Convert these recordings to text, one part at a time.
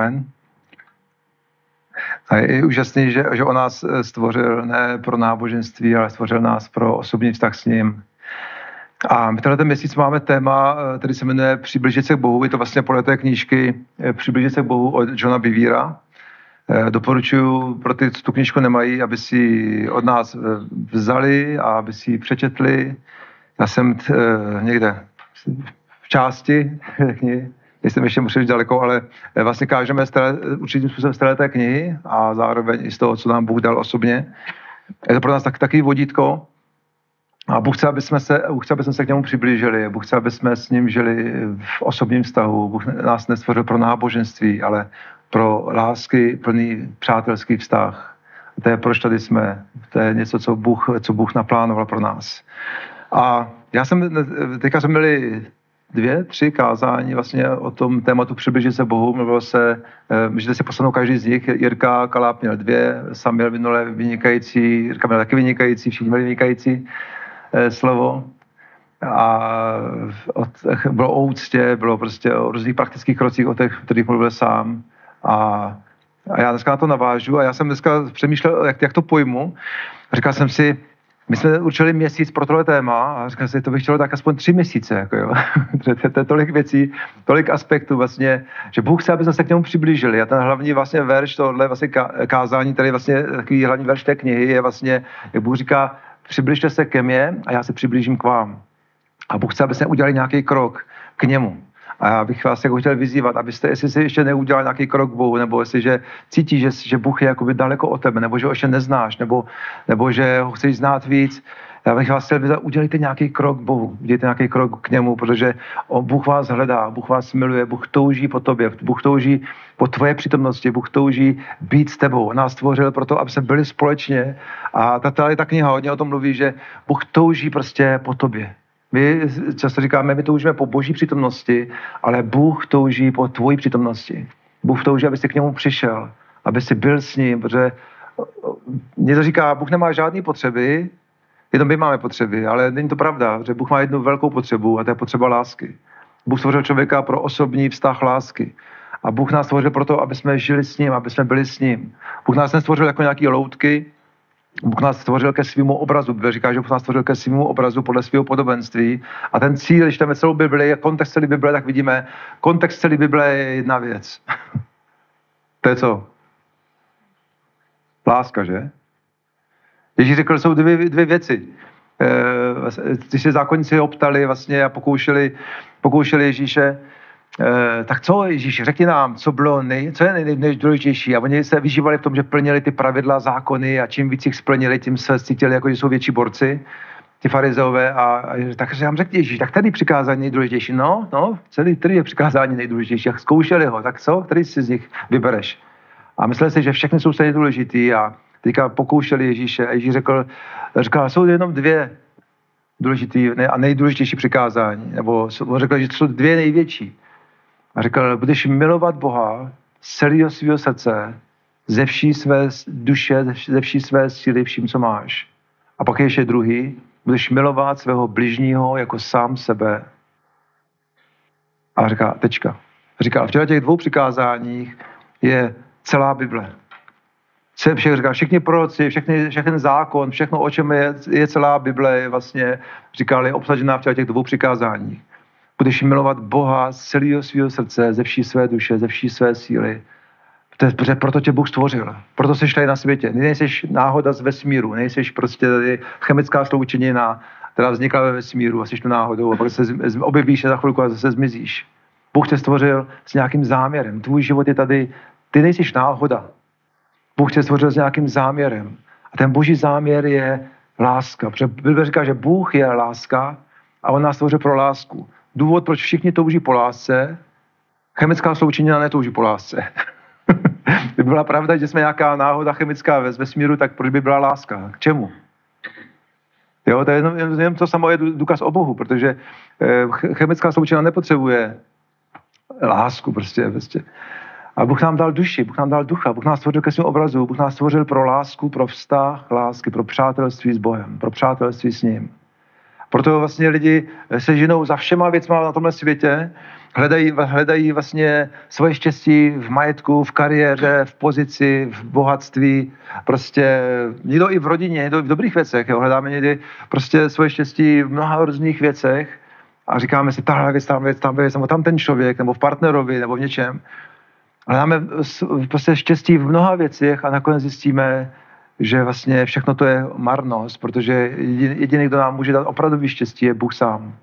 Amen. A je úžasný, že, že on nás stvořil ne pro náboženství, ale stvořil nás pro osobní vztah s ním. A my tenhle měsíc máme téma, který se jmenuje Přiblížit se k Bohu. Je to vlastně podle té knížky Přiblížit se k Bohu od Johna Bivíra. Doporučuji pro ty, co tu knížku nemají, aby si od nás vzali a aby si ji přečetli. Já jsem t, někde v části knihy, nejsem ještě příliš daleko, ale vlastně kážeme té, určitým způsobem z té knihy a zároveň i z toho, co nám Bůh dal osobně. Je to pro nás tak, taky vodítko, a Bůh chce, aby jsme se, Bůh chce, aby jsme se k němu přiblížili. Bůh chce, aby jsme s ním žili v osobním vztahu. Bůh nás nestvořil pro náboženství, ale pro lásky, plný přátelský vztah. A to je, proč tady jsme. To je něco, co Bůh, co Bůh naplánoval pro nás. A já jsem, teďka jsme měli dvě, tři kázání vlastně o tom tématu přibližit se Bohu. Mluvilo se, eh, můžete si poslanout každý z nich. Jirka Kaláp měl dvě, Sam měl minule vynikající, Jirka měl taky vynikající, všichni měli vynikající eh, slovo. A od, bylo o úctě, bylo prostě o různých praktických krocích, o těch, kterých mluvil sám. A, a já dneska na to navážu a já jsem dneska přemýšlel, jak, jak to pojmu. Říkal jsem si, my jsme určili měsíc pro tohle téma a říkal si, to bych chtělo tak aspoň tři měsíce. Jako jo. to je tolik věcí, tolik aspektů vlastně, že Bůh chce, aby jsme se k němu přiblížili. A ten hlavní vlastně verš tohle vlastně kázání, tady vlastně takový hlavní verš té knihy je vlastně, jak Bůh říká, přibližte se ke mně a já se přiblížím k vám. A Bůh chce, aby jsme udělali nějaký krok k němu. A já bych vás jako chtěl vyzývat, abyste, jestli si ještě neudělali nějaký krok Bohu, nebo jestli že cítíš, že, že Bůh je jakoby daleko od tebe, nebo že ho ještě neznáš, nebo, nebo že ho chceš znát víc, já bych vás chtěl vyzvat, udělejte nějaký krok Bohu, udělejte nějaký krok k němu, protože on, Bůh vás hledá, Bůh vás miluje, Bůh touží po tobě, Bůh touží po tvoje přítomnosti, Bůh touží být s tebou. On nás stvořil proto, aby jsme byli společně. A ta, ta, ta kniha hodně o tom mluví, že Bůh touží prostě po tobě. My často říkáme, my toužíme po boží přítomnosti, ale Bůh touží po tvojí přítomnosti. Bůh touží, aby jsi k němu přišel, aby jsi byl s ním, protože někdo říká, Bůh nemá žádné potřeby, jenom my máme potřeby, ale není to pravda, že Bůh má jednu velkou potřebu a to je potřeba lásky. Bůh stvořil člověka pro osobní vztah lásky. A Bůh nás stvořil proto, aby jsme žili s ním, aby jsme byli s ním. Bůh nás nestvořil jako nějaký loutky, Bůh nás stvořil ke svému obrazu. Bible říká, že Bůh nás stvořil ke svému obrazu podle svého podobenství. A ten cíl, když čteme celou Bibli, je kontext celé Bible, tak vidíme, kontext celé Bible je jedna věc. to je co? Láska, že? Ježíš řekl, jsou dvě, dvě věci. Eh, když se zákonníci optali vlastně a pokoušeli, pokoušeli Ježíše, tak co Ježíš, řekni nám, co bylo nej, co je nej, nejdůležitější. A oni se vyžívali v tom, že plnili ty pravidla, zákony a čím víc jich splnili, tím se cítili, jako že jsou větší borci, ty farizeové. A, a takže nám řekni Ježíš, tak který přikázání nejdůležitější? No, no, celý, který je přikázání nejdůležitější. Jak zkoušeli ho, tak co, který si z nich vybereš? A mysleli si, že všechny jsou stejně důležitý a teďka pokoušeli Ježíše a Ježíš řekl, říkal, jsou jenom dvě důležitý a nejdůležitější přikázání. Nebo on řekl, že jsou dvě největší. A řekl, budeš milovat Boha z celého svého srdce, ze vší své duše, ze vší své síly, vším, co máš. A pak je ještě druhý, budeš milovat svého bližního jako sám sebe. A říká, tečka. Říká, v těch dvou přikázáních je celá Bible. Se všech, říká, všichni proroci, všechny, všechny zákon, všechno, o čem je, je celá Bible, je vlastně, říkali, obsažená v těch dvou přikázáních budeš milovat Boha z celého svého srdce, ze vší své duše, ze vší své síly. Protože proto tě Bůh stvořil. Proto jsi tady na světě. Nejsi náhoda z vesmíru, nejsi prostě tady chemická sloučenina, která vznikla ve vesmíru a jsi tu náhodou a pak se objevíš a za chvilku a zase zmizíš. Bůh tě stvořil s nějakým záměrem. Tvůj život je tady, ty nejsi náhoda. Bůh tě stvořil s nějakým záměrem. A ten boží záměr je láska. Protože Bible říká, že Bůh je láska a on nás stvořil pro lásku důvod, proč všichni touží po lásce, chemická sloučenina netouží po lásce. Kdyby byla pravda, že jsme nějaká náhoda chemická ve vesmíru, tak proč by byla láska? K čemu? Jo, to je jenom, jenom to samo je důkaz o Bohu, protože eh, chemická sloučenina nepotřebuje lásku prostě, prostě. A Bůh nám dal duši, Bůh nám dal ducha, Bůh nás stvořil ke svým obrazu, Bůh nás stvořil pro lásku, pro vztah lásky, pro přátelství s Bohem, pro přátelství s ním. Proto vlastně lidi se ženou za všema věcma na tomhle světě, hledají, hledají vlastně svoje štěstí v majetku, v kariéře, v pozici, v bohatství, prostě někdo i v rodině, někdo i v dobrých věcech, jo. hledáme někdy prostě svoje štěstí v mnoha různých věcech a říkáme si, tahle věc, tam věc, tam věc, nebo tam ten člověk, nebo v partnerovi, nebo v něčem. Hledáme prostě štěstí v mnoha věcech a nakonec zjistíme, že vlastně všechno to je marnost, protože jediný, kdo nám může dát opravdu štěstí, je Bůh sám.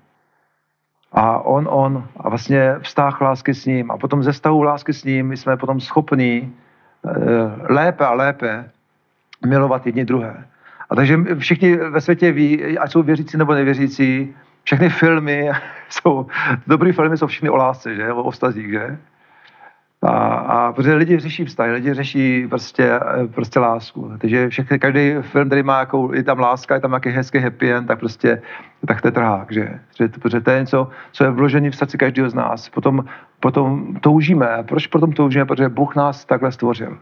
A on, on, a vlastně vztah lásky s ním. A potom ze vztahu lásky s ním jsme potom schopní e, lépe a lépe milovat jedni druhé. A takže všichni ve světě ví, ať jsou věřící nebo nevěřící, všechny filmy jsou, dobrý filmy jsou všechny o lásce, že? O vztazích, že? A, a protože lidi řeší vztahy, lidi řeší prostě, prostě lásku. Takže všechny, každý film, který má jakou, je tam láska, je tam nějaký hezký happy end, tak prostě tak to je trhák, že? Protože to je něco, co je vložené v srdci každého z nás. Potom, potom toužíme. Proč potom toužíme? Protože Bůh nás takhle stvořil.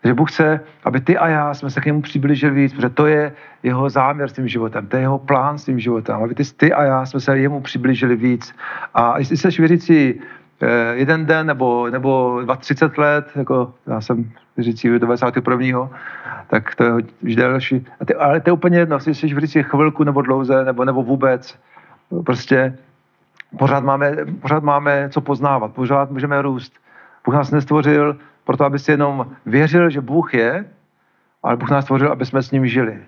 Takže Bůh chce, aby ty a já jsme se k němu přiblížili víc, protože to je jeho záměr s tím životem, to je jeho plán s tím životem, aby ty, ty a já jsme se jemu přiblížili víc. A jestli jsi věřící Eh, jeden den nebo, nebo 30 let, jako já jsem řící 91. tak to je už další. A ty, ale to je úplně jedno, jestli jsi říci chvilku nebo dlouze, nebo, nebo vůbec. Prostě pořád máme, pořád máme co poznávat, pořád můžeme růst. Bůh nás nestvořil proto, aby si jenom věřil, že Bůh je, ale Bůh nás stvořil, aby jsme s ním žili.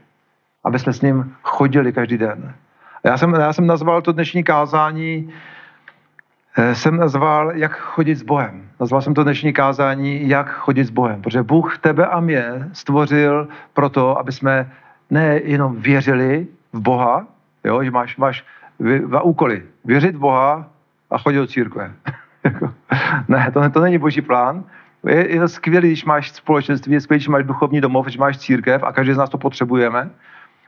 Aby jsme s ním chodili každý den. A já jsem, já jsem nazval to dnešní kázání Eh, jsem nazval, jak chodit s Bohem. Nazval jsem to dnešní kázání, jak chodit s Bohem. Protože Bůh tebe a mě stvořil proto, aby jsme nejenom věřili v Boha, jo, že máš, máš dva úkoly. Věřit v Boha a chodit do církve. Jako, ne, to, to není boží plán. Je, je to skvělé, když máš společenství, je skvělé, když máš duchovní domov, že máš církev a každý z nás to potřebujeme,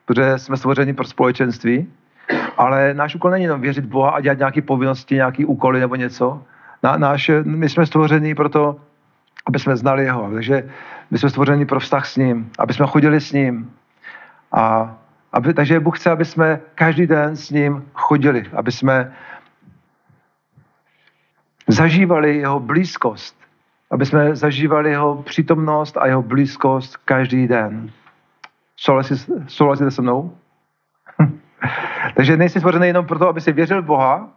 protože jsme stvořeni pro společenství. Ale náš úkol není jenom věřit Boha a dělat nějaké povinnosti, nějaké úkoly nebo něco. Na, náš, my jsme stvoření proto, aby jsme znali Jeho. Takže my jsme stvořeni pro vztah s ním, aby jsme chodili s ním. A aby, takže Bůh chce, aby jsme každý den s ním chodili, aby jsme zažívali jeho blízkost, aby jsme zažívali jeho přítomnost a jeho blízkost každý den. Souhlasíte se mnou? Takže nejsi stvořený jenom proto, aby si věřil v Boha,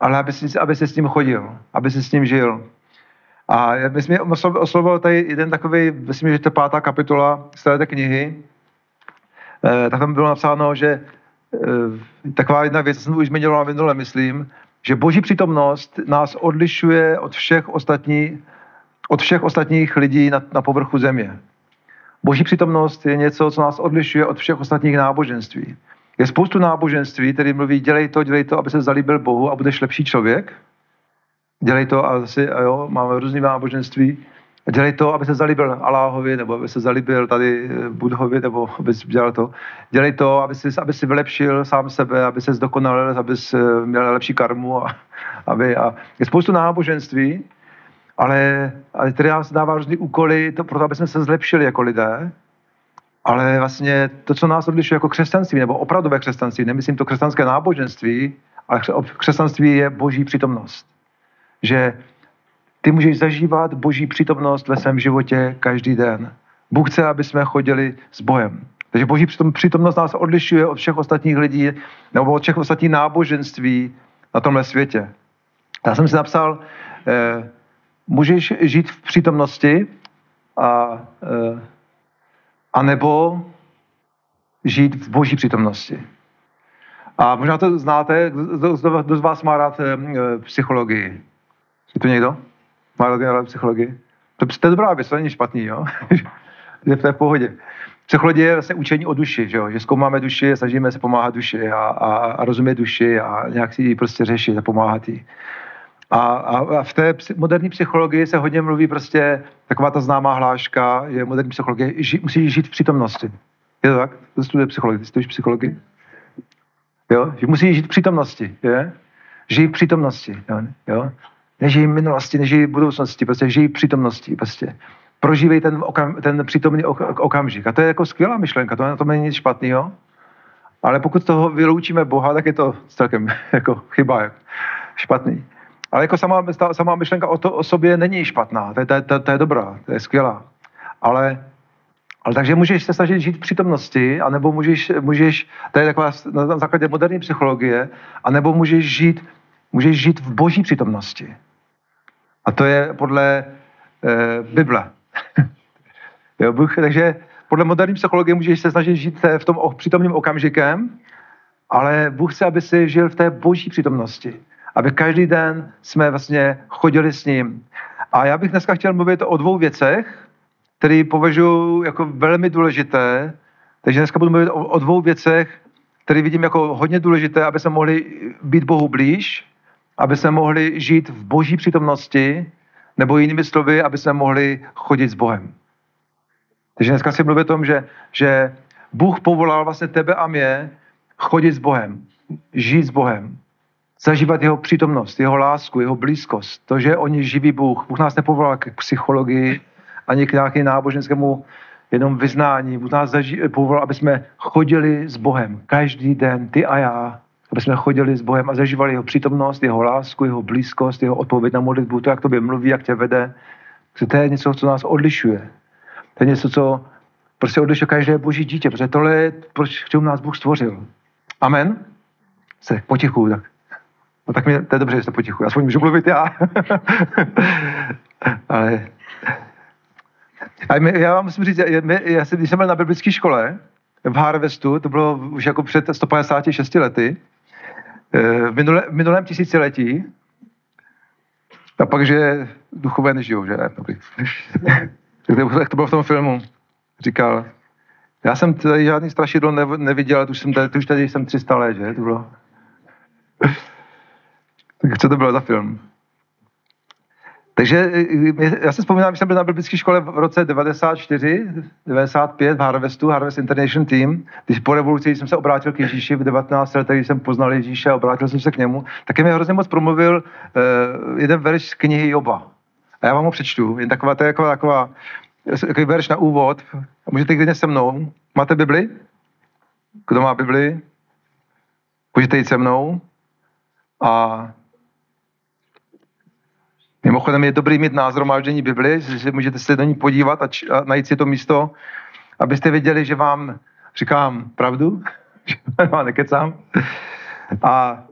ale aby si, aby si s ním chodil, aby si s ním žil. A my jsme oslovil tady jeden takový, myslím, že to pátá kapitola z této knihy, eh, tak tam bylo napsáno, že eh, taková jedna věc, jsem už zmiňoval minule, myslím, že boží přítomnost nás odlišuje od všech ostatních, od všech ostatních lidí na, na povrchu země. Boží přítomnost je něco, co nás odlišuje od všech ostatních náboženství. Je spoustu náboženství, který mluví, dělej to, dělej to, aby se zalíbil Bohu a budeš lepší člověk. Dělej to a zase, a jo, máme různý náboženství. Dělej to, aby se zalíbil Aláhovi, nebo aby se zalíbil tady eh, Budhovi, nebo aby si dělal to. Dělej to, aby si, aby si vylepšil sám sebe, aby se zdokonalil, aby si eh, měl lepší karmu. A, aby, a je spoustu náboženství, ale, ale tady nám se dává různý úkoly to, proto, aby jsme se zlepšili jako lidé. Ale vlastně to, co nás odlišuje jako křesťanství, nebo opravdové křesťanství, nemyslím to křesťanské náboženství, ale křesťanství je boží přítomnost. Že ty můžeš zažívat boží přítomnost ve svém životě každý den. Bůh chce, aby jsme chodili s Bohem. Takže boží přítomnost nás odlišuje od všech ostatních lidí nebo od všech ostatních náboženství na tomhle světě. Já jsem si napsal, eh, můžeš žít v přítomnosti a eh, a nebo žít v boží přítomnosti. A možná to znáte, kdo, z vás má rád e, psychologii? Je tu někdo? Má rád psychologii? To, to je dobrá věc, to není špatný, jo? to je v pohodě. Psychologie je vlastně učení o duši, že, jo? že zkoumáme duši, snažíme se pomáhat duši a, a, a rozumět duši a nějak si ji prostě řešit a pomáhat jí. A, a, a v té moderní psychologii se hodně mluví prostě taková ta známá hláška, že moderní psychologie ži, musí žít v přítomnosti. Je to tak? To studuje psychologii, ty studuješ psychologii? Jo? Že musí žít v přítomnosti, je? Žij v přítomnosti, jo? Nežij v minulosti, nežij v budoucnosti, prostě žij v přítomnosti, prostě. Prožívej ten, okam, ten přítomný okamžik. A to je jako skvělá myšlenka, to na tom není nic špatného. Ale pokud toho vyloučíme Boha, tak je to celkem jako chyba, špatný. Ale jako sama, sama myšlenka o, to, o sobě není špatná, to je, to, to, to je dobrá, to je skvělá. Ale, ale takže můžeš se snažit žít v přítomnosti, anebo můžeš, můžeš to je taková na základě moderní psychologie, anebo můžeš žít, můžeš žít v boží přítomnosti. A to je podle e, Bible. jo, Bůh, takže podle moderní psychologie můžeš se snažit žít v tom přítomným okamžikem, ale Bůh chce, aby si žil v té boží přítomnosti. Aby každý den jsme vlastně chodili s ním. A já bych dneska chtěl mluvit o dvou věcech, které považuji jako velmi důležité. Takže dneska budu mluvit o, o dvou věcech, které vidím jako hodně důležité, aby jsme mohli být Bohu blíž, aby jsme mohli žít v boží přítomnosti, nebo jinými slovy, aby jsme mohli chodit s Bohem. Takže dneska si mluvím o tom, že, že Bůh povolal vlastně tebe a mě chodit s Bohem, žít s Bohem, zažívat jeho přítomnost, jeho lásku, jeho blízkost. To, že on je živý Bůh. Bůh nás nepovolal k psychologii ani k nějakému náboženskému jenom vyznání. Bůh nás zaží, povolal, aby jsme chodili s Bohem každý den, ty a já, aby jsme chodili s Bohem a zažívali jeho přítomnost, jeho lásku, jeho blízkost, jeho odpověď na modlitbu, to, jak tobě mluví, jak tě vede. To je něco, co nás odlišuje. To je něco, co prostě odlišuje každé boží dítě, protože tohle je, proč k čemu nás Bůh stvořil. Amen? Se potichu, tak. No tak mě, to je dobře, že jste potichu. Aspoň můžu mluvit já. Ale a my, já vám musím říct, já, já jsem, když jsem byl na biblické škole v Harvestu, to bylo už jako před 156 lety, eh, v, minule, v minulém tisíciletí, a pak, že duchové nežijou, že? Dobrý. Jak to bylo v tom filmu. Říkal, já jsem tady žádný strašidlo neviděl, už jsem tady, už tady jsem 300 let, že? To bylo. Tak co to bylo za film? Takže e, já si vzpomínám, že jsem byl na biblické škole v roce 94, 95 v Harvestu, Harvest International Team. Když po revoluci jsem se obrátil k Ježíši v 19 letech, když jsem poznal Ježíše a obrátil jsem se k němu, tak mi hrozně moc promluvil uh, jeden verš z knihy Joba. A já vám ho přečtu. Jen taková, to je taková, taková takový verš na úvod. Můžete klidně se mnou. Máte Bibli? Kdo má Bibli? Můžete jít se mnou. A Mimochodem je dobrý mít názor máždění Bibli, že můžete se do ní podívat a, č- a najít si to místo, abyste věděli, že vám říkám pravdu, že vám nekecám. A,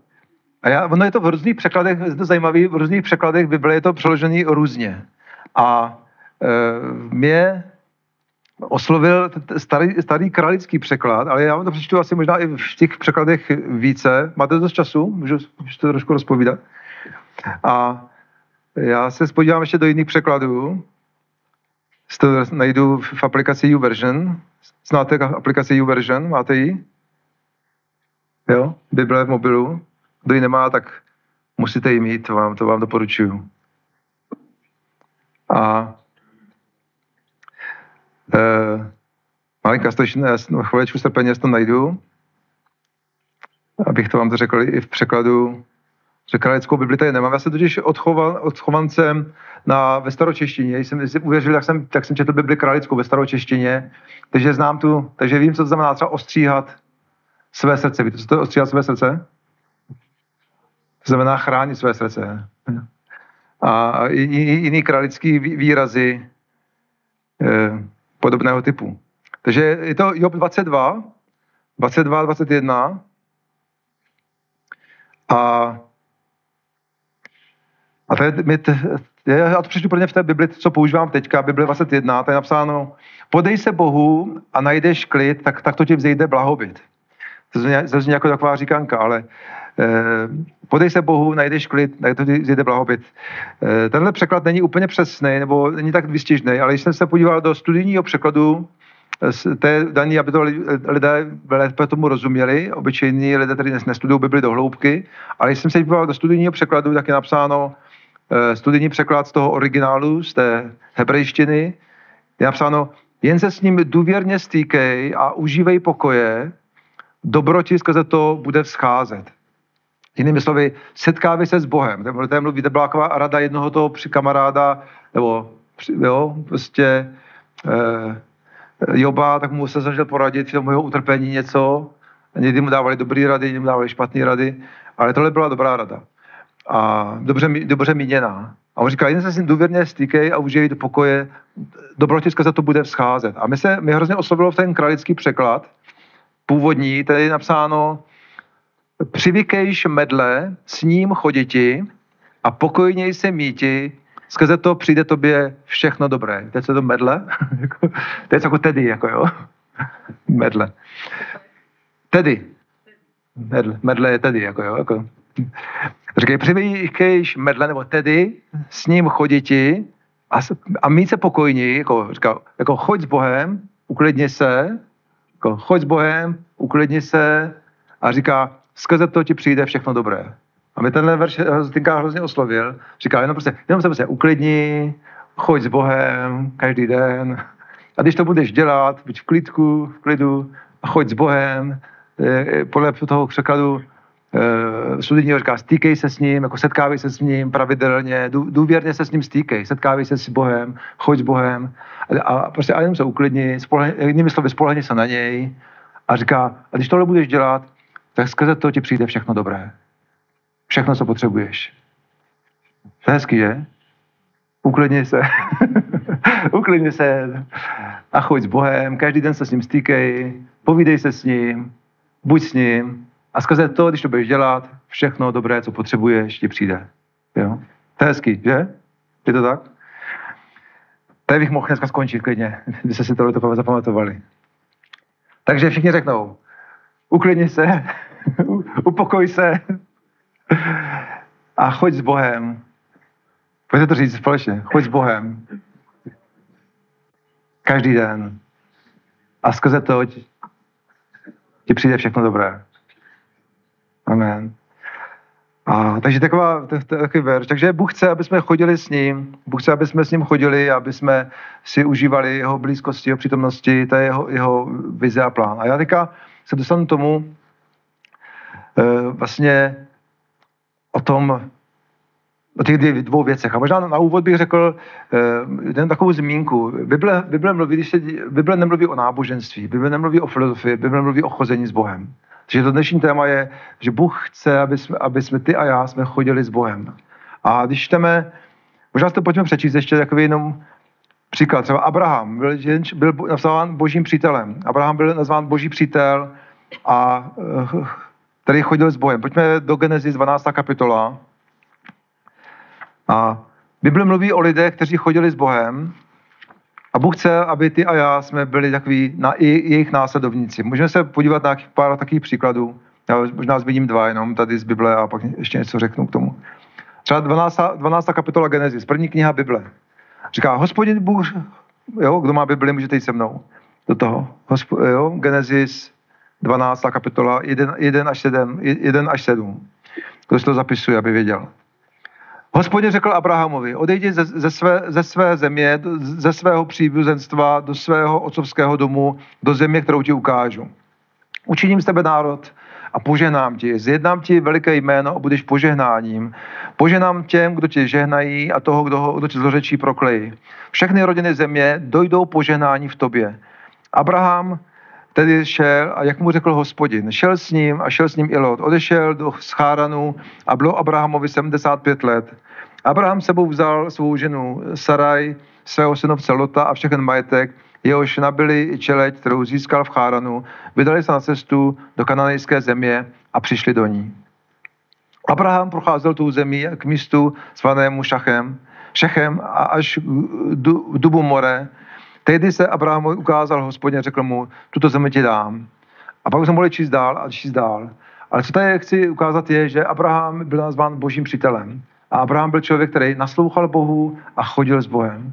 a já, ono je to v různých překladech, je to zajímavé, v různých překladech Bible je to přeložené různě. A e, mě oslovil starý, starý kralický překlad, ale já vám to přečtu asi možná i v těch překladech více. Máte dost času? Můžu, můžu to trošku rozpovídat? A já se spodívám ještě do jiných překladů. To najdu v aplikaci YouVersion. Znáte aplikaci YouVersion? Máte ji? Jo? Bible v mobilu. Kdo ji nemá, tak musíte ji mít, to vám, to vám doporučuju. A e, malinká stočina, já chviličku strpeně to najdu, abych to vám to řekl i v překladu že kralickou Bibli tady nemám. Já jsem totiž odchovan, odchovancem na, ve staročeštině. Jsem si uvěřil, tak jsem, tak jsem četl Bibli kralickou ve staročeštině, takže znám tu, takže vím, co to znamená třeba ostříhat své srdce. Víte, co to je ostříhat své srdce? To znamená chránit své srdce. A jiný kralický výrazy eh, podobného typu. Takže je to Job 22, 22, 21 a a je, my já to přečtu pro v té Bibli, co používám teďka, Bible 21, to je napsáno, podej se Bohu a najdeš klid, tak, tak to ti vzejde blahobyt. To zní jako taková říkanka, ale eh, podej se Bohu, najdeš klid, tak to ti vzejde blahobyt. Eh, tenhle překlad není úplně přesný, nebo není tak vystižný, ale když jsem se podíval do studijního překladu, eh, té daní, aby to lidé lépe tomu rozuměli, obyčejní lidé, kteří nestudují Bibli do hloubky, ale když jsem se podíval do studijního překladu, tak je napsáno, studijní překlad z toho originálu, z té hebrejštiny, je napsáno, jen se s ním důvěrně stýkej a užívej pokoje, dobroti skrze to bude vzcházet. Jinými slovy, setkávej se s Bohem. To je mluvíte, byla taková rada jednoho toho při kamaráda, nebo jo, prostě eh, Joba, tak mu se zažil poradit v tom jeho utrpení něco někdy mu dávali dobré rady, někdy mu dávali špatné rady, ale tohle byla dobrá rada. A dobře, dobře míněná. A on říkal, jen se s ním důvěrně stýkej a užij do pokoje, dobrotiska za to bude vzcházet. A my se, mi hrozně oslovilo v ten kralický překlad, původní, tady je napsáno, přivykejš medle, s ním choditi a pokojněji se míti, skrze to přijde tobě všechno dobré. Teď se to medle? to je jako tedy, jako jo. medle. Tedy. Medle, medle je tedy, jako jo. Jako. Říkají, přivykejš medle, nebo tedy, s ním choditi a, a mít se pokojní, jako, říká, jako choď s Bohem, uklidni se, jako, choď s Bohem, uklidni se a říká, skrze to ti přijde všechno dobré. A mi tenhle verš Tinka hrozně oslovil. Říká, jenom prostě, jenom se prostě uklidni, choď s Bohem každý den. A když to budeš dělat, buď v klidku, v klidu a choď s Bohem, podle toho překladu studijního říká, stýkej se s ním, jako setkávej se s ním pravidelně, důvěrně se s ním stýkej, setkávej se s Bohem, choď s Bohem a, a prostě a jenom se uklidni, jinými slovy spolehni se na něj a říká, a když tohle budeš dělat, tak skrze to ti přijde všechno dobré. Všechno, co potřebuješ. To je hezký, že? Uklidni se. Uklidni se a choď s Bohem, každý den se s ním stýkej, povídej se s ním, buď s ním a skrze to, když to budeš dělat, všechno dobré, co potřebuješ, ti přijde. Jo? To je hezký, že? Je to tak? Tady bych mohl dneska skončit klidně, kdyby se si tohle zapamatovali. Takže všichni řeknou, uklidni se, upokoj se a choď s Bohem. Pojďte to říct společně. Choď s Bohem. Každý den. A skrze to ti přijde všechno dobré. Amen. A, takže taková, takový verš. Takže Bůh chce, aby jsme chodili s ním. Bůh chce, aby jsme s ním chodili, aby jsme si užívali jeho blízkosti, jeho přítomnosti. To je jeho, jeho vize a plán. A já teďka se dostanu tomu, e, vlastně o tom, o těch dvou věcech. A možná na úvod bych řekl uh, jen takovou zmínku. Bible, Bible, mluví, když se, Bible nemluví o náboženství, Bible nemluví o filozofii, Bible nemluví o chození s Bohem. Takže to dnešní téma je, že Bůh chce, aby jsme, aby jsme ty a já jsme chodili s Bohem. A když čteme, možná to pojďme přečíst ještě takový jenom příklad. Třeba Abraham byl, byl nazván božím přítelem. Abraham byl nazván boží přítel a který chodil s Bohem. Pojďme do Genesis 12. kapitola. A Bible mluví o lidech, kteří chodili s Bohem a Bůh chce, aby ty a já jsme byli takový na i jejich následovníci. Můžeme se podívat na pár takových příkladů. Já možná zmíním dva jenom tady z Bible a pak ještě něco řeknu k tomu. Třeba 12. 12. kapitola Genesis, první kniha Bible. Říká, hospodin Bůh, jo, kdo má Bibli, můžete jít se mnou do toho. Hospo, jo, Genesis 12. kapitola 1, 1 až 7. 1 až 7. Kdo si to zapisuje, aby věděl. Hospodin řekl Abrahamovi, odejdi ze, ze, své, ze své země, ze svého příbuzenstva, do svého otcovského domu, do země, kterou ti ukážu. Učiním z tebe národ a požehnám ti. Zjednám ti veliké jméno a budeš požehnáním. Poženám těm, kdo tě žehnají a toho, kdo, kdo tě zlořečí proklejí. Všechny rodiny země dojdou požehnání v tobě. Abraham tedy šel a jak mu řekl hospodin, šel s ním a šel s ním i Lot. Odešel do Scháranu a bylo Abrahamovi 75 let. Abraham sebou vzal svou ženu Saraj, svého synovce Lota a všechen majetek, jehož nabili i čeleť, kterou získal v Cháranu, vydali se na cestu do kananejské země a přišli do ní. Abraham procházel tou zemí k místu zvanému Šachem, Šechem a až v dubu more, Tehdy se Abraham ukázal hospodin a řekl mu, tuto zemi ti dám. A pak jsme mohli číst dál a číst dál. Ale co tady chci ukázat je, že Abraham byl nazván božím přítelem. A Abraham byl člověk, který naslouchal Bohu a chodil s Bohem.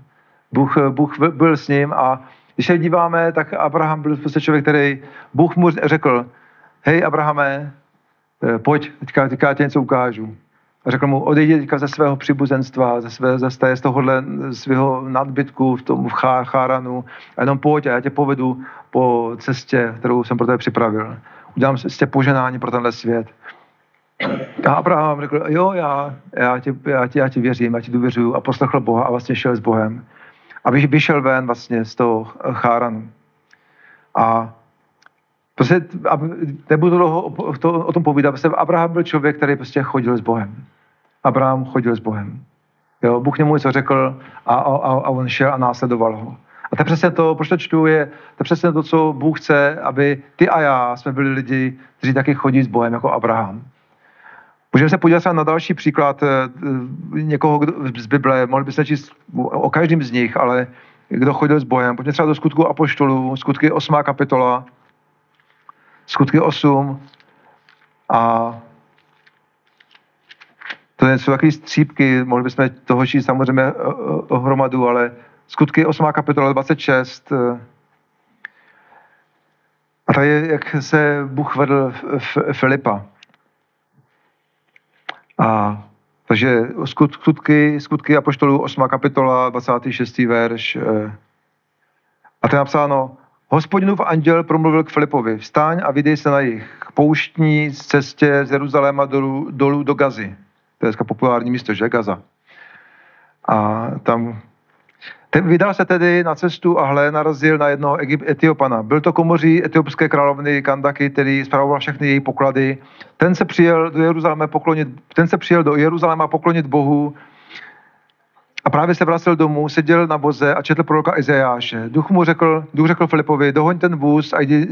Bůh, Bůh byl s ním a když se díváme, tak Abraham byl prostě člověk, který Bůh mu řekl, hej Abrahame, eh, pojď, teďka, teďka já ti něco ukážu. A řekl mu, odejdi teďka ze svého přibuzenstva, ze, své, ze z tohohle svého nadbytku v tom v Cháranu a jenom pojď a já tě povedu po cestě, kterou jsem pro tebe připravil. Udělám z tě poženání pro tenhle svět. A Abraham řekl, jo, já, já, tě, já, tě, já tě věřím, já ti důvěřuju a poslechl Boha a vlastně šel s Bohem. A vyšel ven vlastně z toho Cháranu. A Prostě, nebudu dlouho o, to, o tom povídat, prostě Abraham byl člověk, který prostě chodil s Bohem. Abraham chodil s Bohem. Jo, Bůh němu něco řekl a, a, a on šel a následoval ho. A to přesně to, proč to čtu, je to přesně to, co Bůh chce, aby ty a já jsme byli lidi, kteří taky chodí s Bohem jako Abraham. Můžeme se podívat třeba na další příklad eh, někoho z Bible, mohli byste číst o každém z nich, ale kdo chodil s Bohem. Pojďme třeba do skutku Apoštolů, skutky 8. kapitola, skutky 8 a to jsou takové střípky, mohli bychom toho číst samozřejmě eh, eh, o hromadu, ale skutky 8. kapitola 26 a tady je, jak se Bůh vedl Filipa. A takže skutky, skutky Apoštolů 8. kapitola, 26. verš. Eh, a to je napsáno, Hospodinův anděl promluvil k Filipovi, vstáň a vydej se na jich, k pouštní cestě z Jeruzaléma dolů, dolů do Gazy. To je populární místo, že? Gaza. A tam ten vydal se tedy na cestu a hle narazil na jednoho Etiopana. Byl to komoří etiopské královny Kandaky, který zpravoval všechny její poklady. Ten se přijel do Jeruzaléma poklonit, ten se přijel do Jeruzaléma poklonit Bohu a právě se vracel domů, seděl na voze a četl proroka Izajáše. Duch mu řekl, duch řekl Filipovi, dohoň ten vůz a jdi,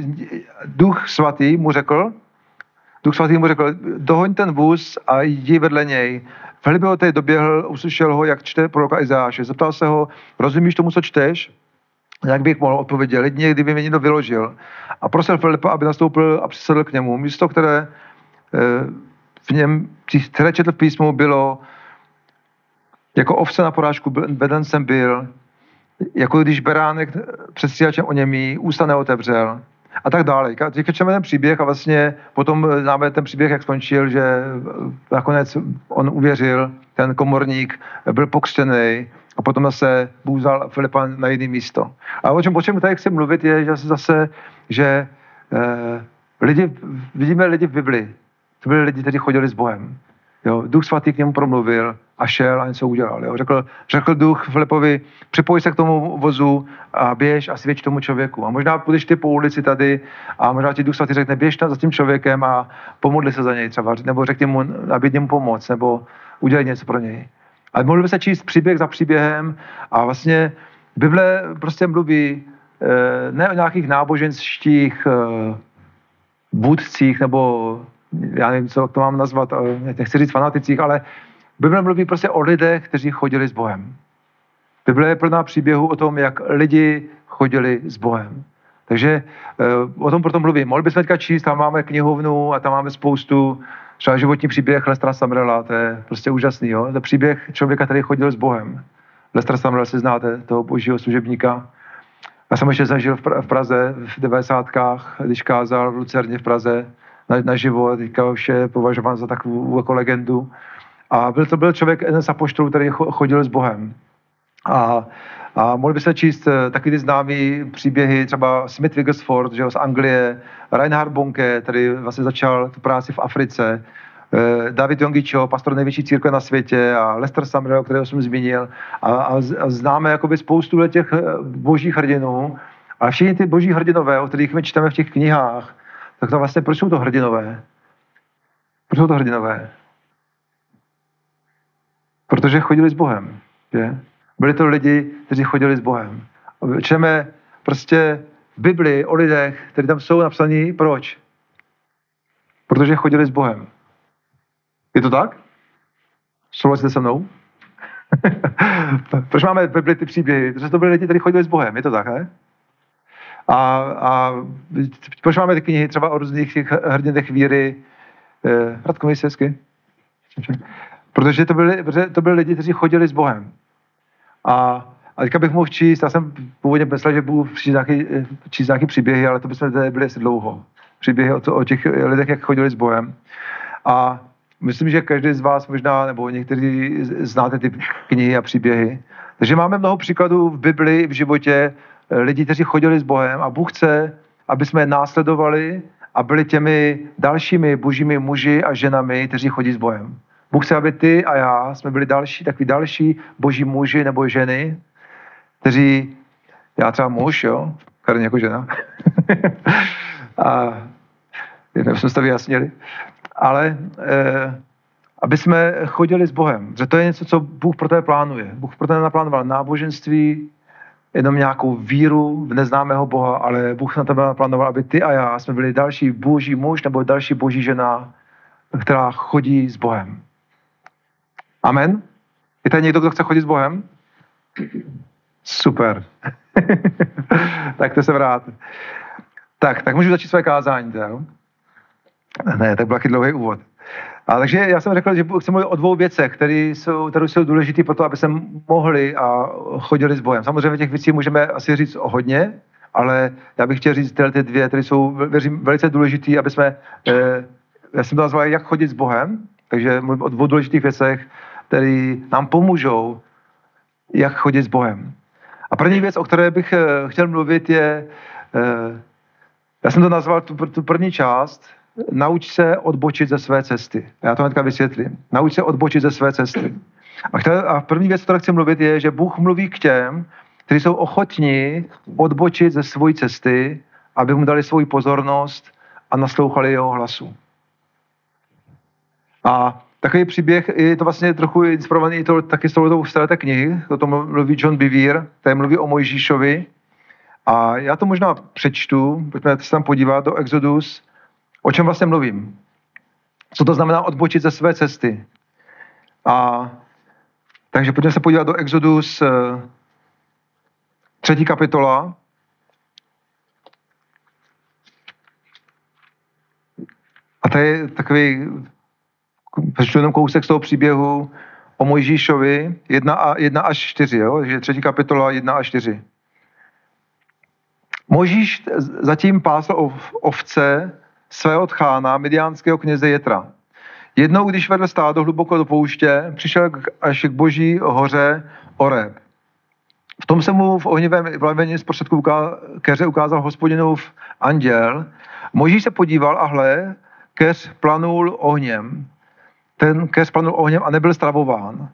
duch svatý mu řekl, duch svatý mu řekl, dohoň ten vůz a jdi vedle něj. Filip ho tedy doběhl, uslyšel ho, jak čte proroka Izáše. Zeptal se ho, rozumíš tomu, co čteš? Jak bych mohl odpovědět? Jedině, kdyby mě někdo vyložil. A prosil Filipa, aby nastoupil a přisedl k němu. Místo, které eh, v něm, které četl písmu, bylo jako ovce na porážku, veden jsem byl, jako když beránek před o němí, ústa neotevřel a tak dále. Teď čteme ten příběh a vlastně potom známe ten příběh, jak skončil, že nakonec on uvěřil, ten komorník byl pokřtěný a potom zase Bůh vzal Filipa na jiné místo. A o čem, o čem tady chci mluvit, je že zase, že eh, lidi, vidíme lidi v Bibli. To byli lidi, kteří chodili s Bohem. Jo, Duch svatý k němu promluvil a šel a něco udělal. Jo. Řekl, řekl duch Filipovi, připoj se k tomu vozu a běž a svědč tomu člověku. A možná půjdeš ty po ulici tady a možná ti duch svatý řekne, běž za tím člověkem a pomodli se za něj třeba, nebo řekni mu, aby němu pomoc, nebo udělej něco pro něj. Ale mohli by se číst příběh za příběhem a vlastně Bible prostě mluví eh, ne o nějakých náboženských eh, vůdcích nebo já nevím, co to mám nazvat, nechci říct fanaticích, ale Bible mluví prostě o lidech, kteří chodili s Bohem. Bible je plná příběhu o tom, jak lidi chodili s Bohem. Takže uh, o tom proto mluvím. Mohli bychom teďka číst, tam máme knihovnu a tam máme spoustu třeba životní příběh Lestra Samrela, to je prostě úžasný. Jo? To je příběh člověka, který chodil s Bohem. Lester Samrel si znáte, toho božího služebníka. Já jsem ještě zažil v Praze v 90. když kázal v Lucerně v Praze na, na živo, teďka už je považován za takovou jako legendu. A byl to byl člověk, jeden z apoštolů, který chodil s Bohem. A, a mohli by se číst eh, taky ty známý příběhy, třeba Smith Wigglesford, že z Anglie, Reinhard Bonke, který vlastně začal tu práci v Africe, eh, David Jongičo, pastor největší církve na světě a Lester Sumrall, kterého jsem zmínil. A, a, a známe jakoby spoustu těch eh, božích hrdinů, ale všichni ty boží hrdinové, o kterých my čteme v těch knihách, tak to vlastně, proč jsou to hrdinové? Proč jsou to hrdinové? Protože chodili s Bohem. Že? Byli to lidi, kteří chodili s Bohem. Čeme prostě v Bibli o lidech, kteří tam jsou napsaní, proč? Protože chodili s Bohem. Je to tak? Souhlasíte se mnou? proč máme v Bibli ty příběhy? Protože to byli lidi, kteří chodili s Bohem. Je to tak, ne? A, a proč máme ty knihy třeba o různých těch hrdinech víry? Eh, Radko, mi hezky. Protože to byli, protože to byli lidi, kteří chodili s Bohem. A, a teďka bych mohl číst, já jsem původně myslel, že budu číst nějaký, číst nějaký příběhy, ale to bychom tady byli asi dlouho. Příběhy o, to, o těch lidech, jak chodili s Bohem. A myslím, že každý z vás možná, nebo někteří znáte ty knihy a příběhy. Takže máme mnoho příkladů v Bibli, v životě lidí, kteří chodili s Bohem a Bůh chce, aby jsme je následovali a byli těmi dalšími božími muži a ženami, kteří chodí s Bohem. Bůh chce, aby ty a já jsme byli další, takový další boží muži nebo ženy, kteří, já třeba muž, jo, Karin jako žena, A jednou jsme to vyjasnili. Ale eh, aby jsme chodili s Bohem. Že to je něco, co Bůh pro tebe plánuje. Bůh pro tebe naplánoval náboženství, jenom nějakou víru v neznámého Boha, ale Bůh na tebe naplánoval, aby ty a já jsme byli další boží muž nebo další boží žena, která chodí s Bohem. Amen? Je tady někdo, kdo chce chodit s Bohem? Super. tak to se vrát. Tak, tak můžu začít své kázání. Tak? Ne, tak byl taky dlouhý úvod. A takže já jsem řekl, že chci mluvit o dvou věcech, které jsou, které jsou důležité pro to, aby se mohli a chodili s bojem. Samozřejmě těch věcí můžeme asi říct o hodně, ale já bych chtěl říct tyhle ty dvě, které jsou, věřím, velice důležité, aby jsme, eh, já jsem to nazval, jak chodit s Bohem, takže mluvím o dvou důležitých věcech, které nám pomůžou, jak chodit s Bohem. A první věc, o které bych eh, chtěl mluvit, je, eh, já jsem to nazval tu, tu první část, nauč se odbočit ze své cesty. Já to hnedka vysvětlím. Nauč se odbočit ze své cesty. A, chtěl, a první věc, o které chci mluvit, je, že Bůh mluví k těm, kteří jsou ochotní odbočit ze své cesty, aby mu dali svoji pozornost a naslouchali jeho hlasu. A takový příběh, je to vlastně trochu inspirovaný to, taky z toho z té knihy, o tom mluví John Bevere, který mluví o Mojžíšovi. A já to možná přečtu, pojďme se tam podívat do Exodus O čem vlastně mluvím? Co to znamená odbočit ze své cesty? A takže pojďme se podívat do Exodus eh, třetí kapitola. A to je takový, přečtu jenom kousek z toho příběhu o Mojžíšovi 1, a, 1 až 4, jo? takže třetí kapitola 1 až 4. Mojžíš zatím pásl ovce svého tchána, midiánského kněze Jetra. Jednou, když vedl stádo hluboko do pouště, přišel až k boží hoře Oreb. V tom se mu v ohnivém plameni z prostředku keře ukázal hospodinův anděl. Možíš se podíval a hle, keř planul ohněm. Ten keř planul ohněm a nebyl stravován.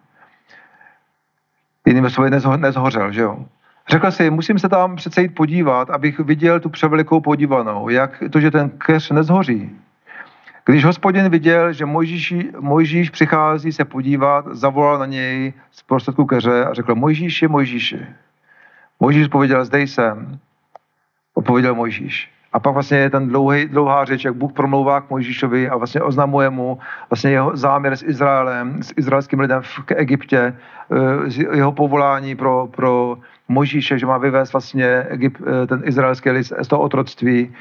Jinými slovy nezhořel, že jo? Řekl si, musím se tam přece jít podívat, abych viděl tu převelikou podívanou, jak to, že ten keř nezhoří. Když hospodin viděl, že Mojžíš, Mojžíš přichází se podívat, zavolal na něj z prostředku keře a řekl, Mojžíši, Mojžíši. Mojžíš odpověděl, zde jsem. Odpověděl Mojžíš. A pak vlastně je ten dlouhý, dlouhá řeč, jak Bůh promlouvá k Mojžíšovi a vlastně oznamuje mu vlastně jeho záměr s Izraelem, s izraelským lidem v Egyptě, eh, jeho povolání pro, pro Mojžíše, že má vyvést vlastně eh, ten izraelský lid z toho otroctví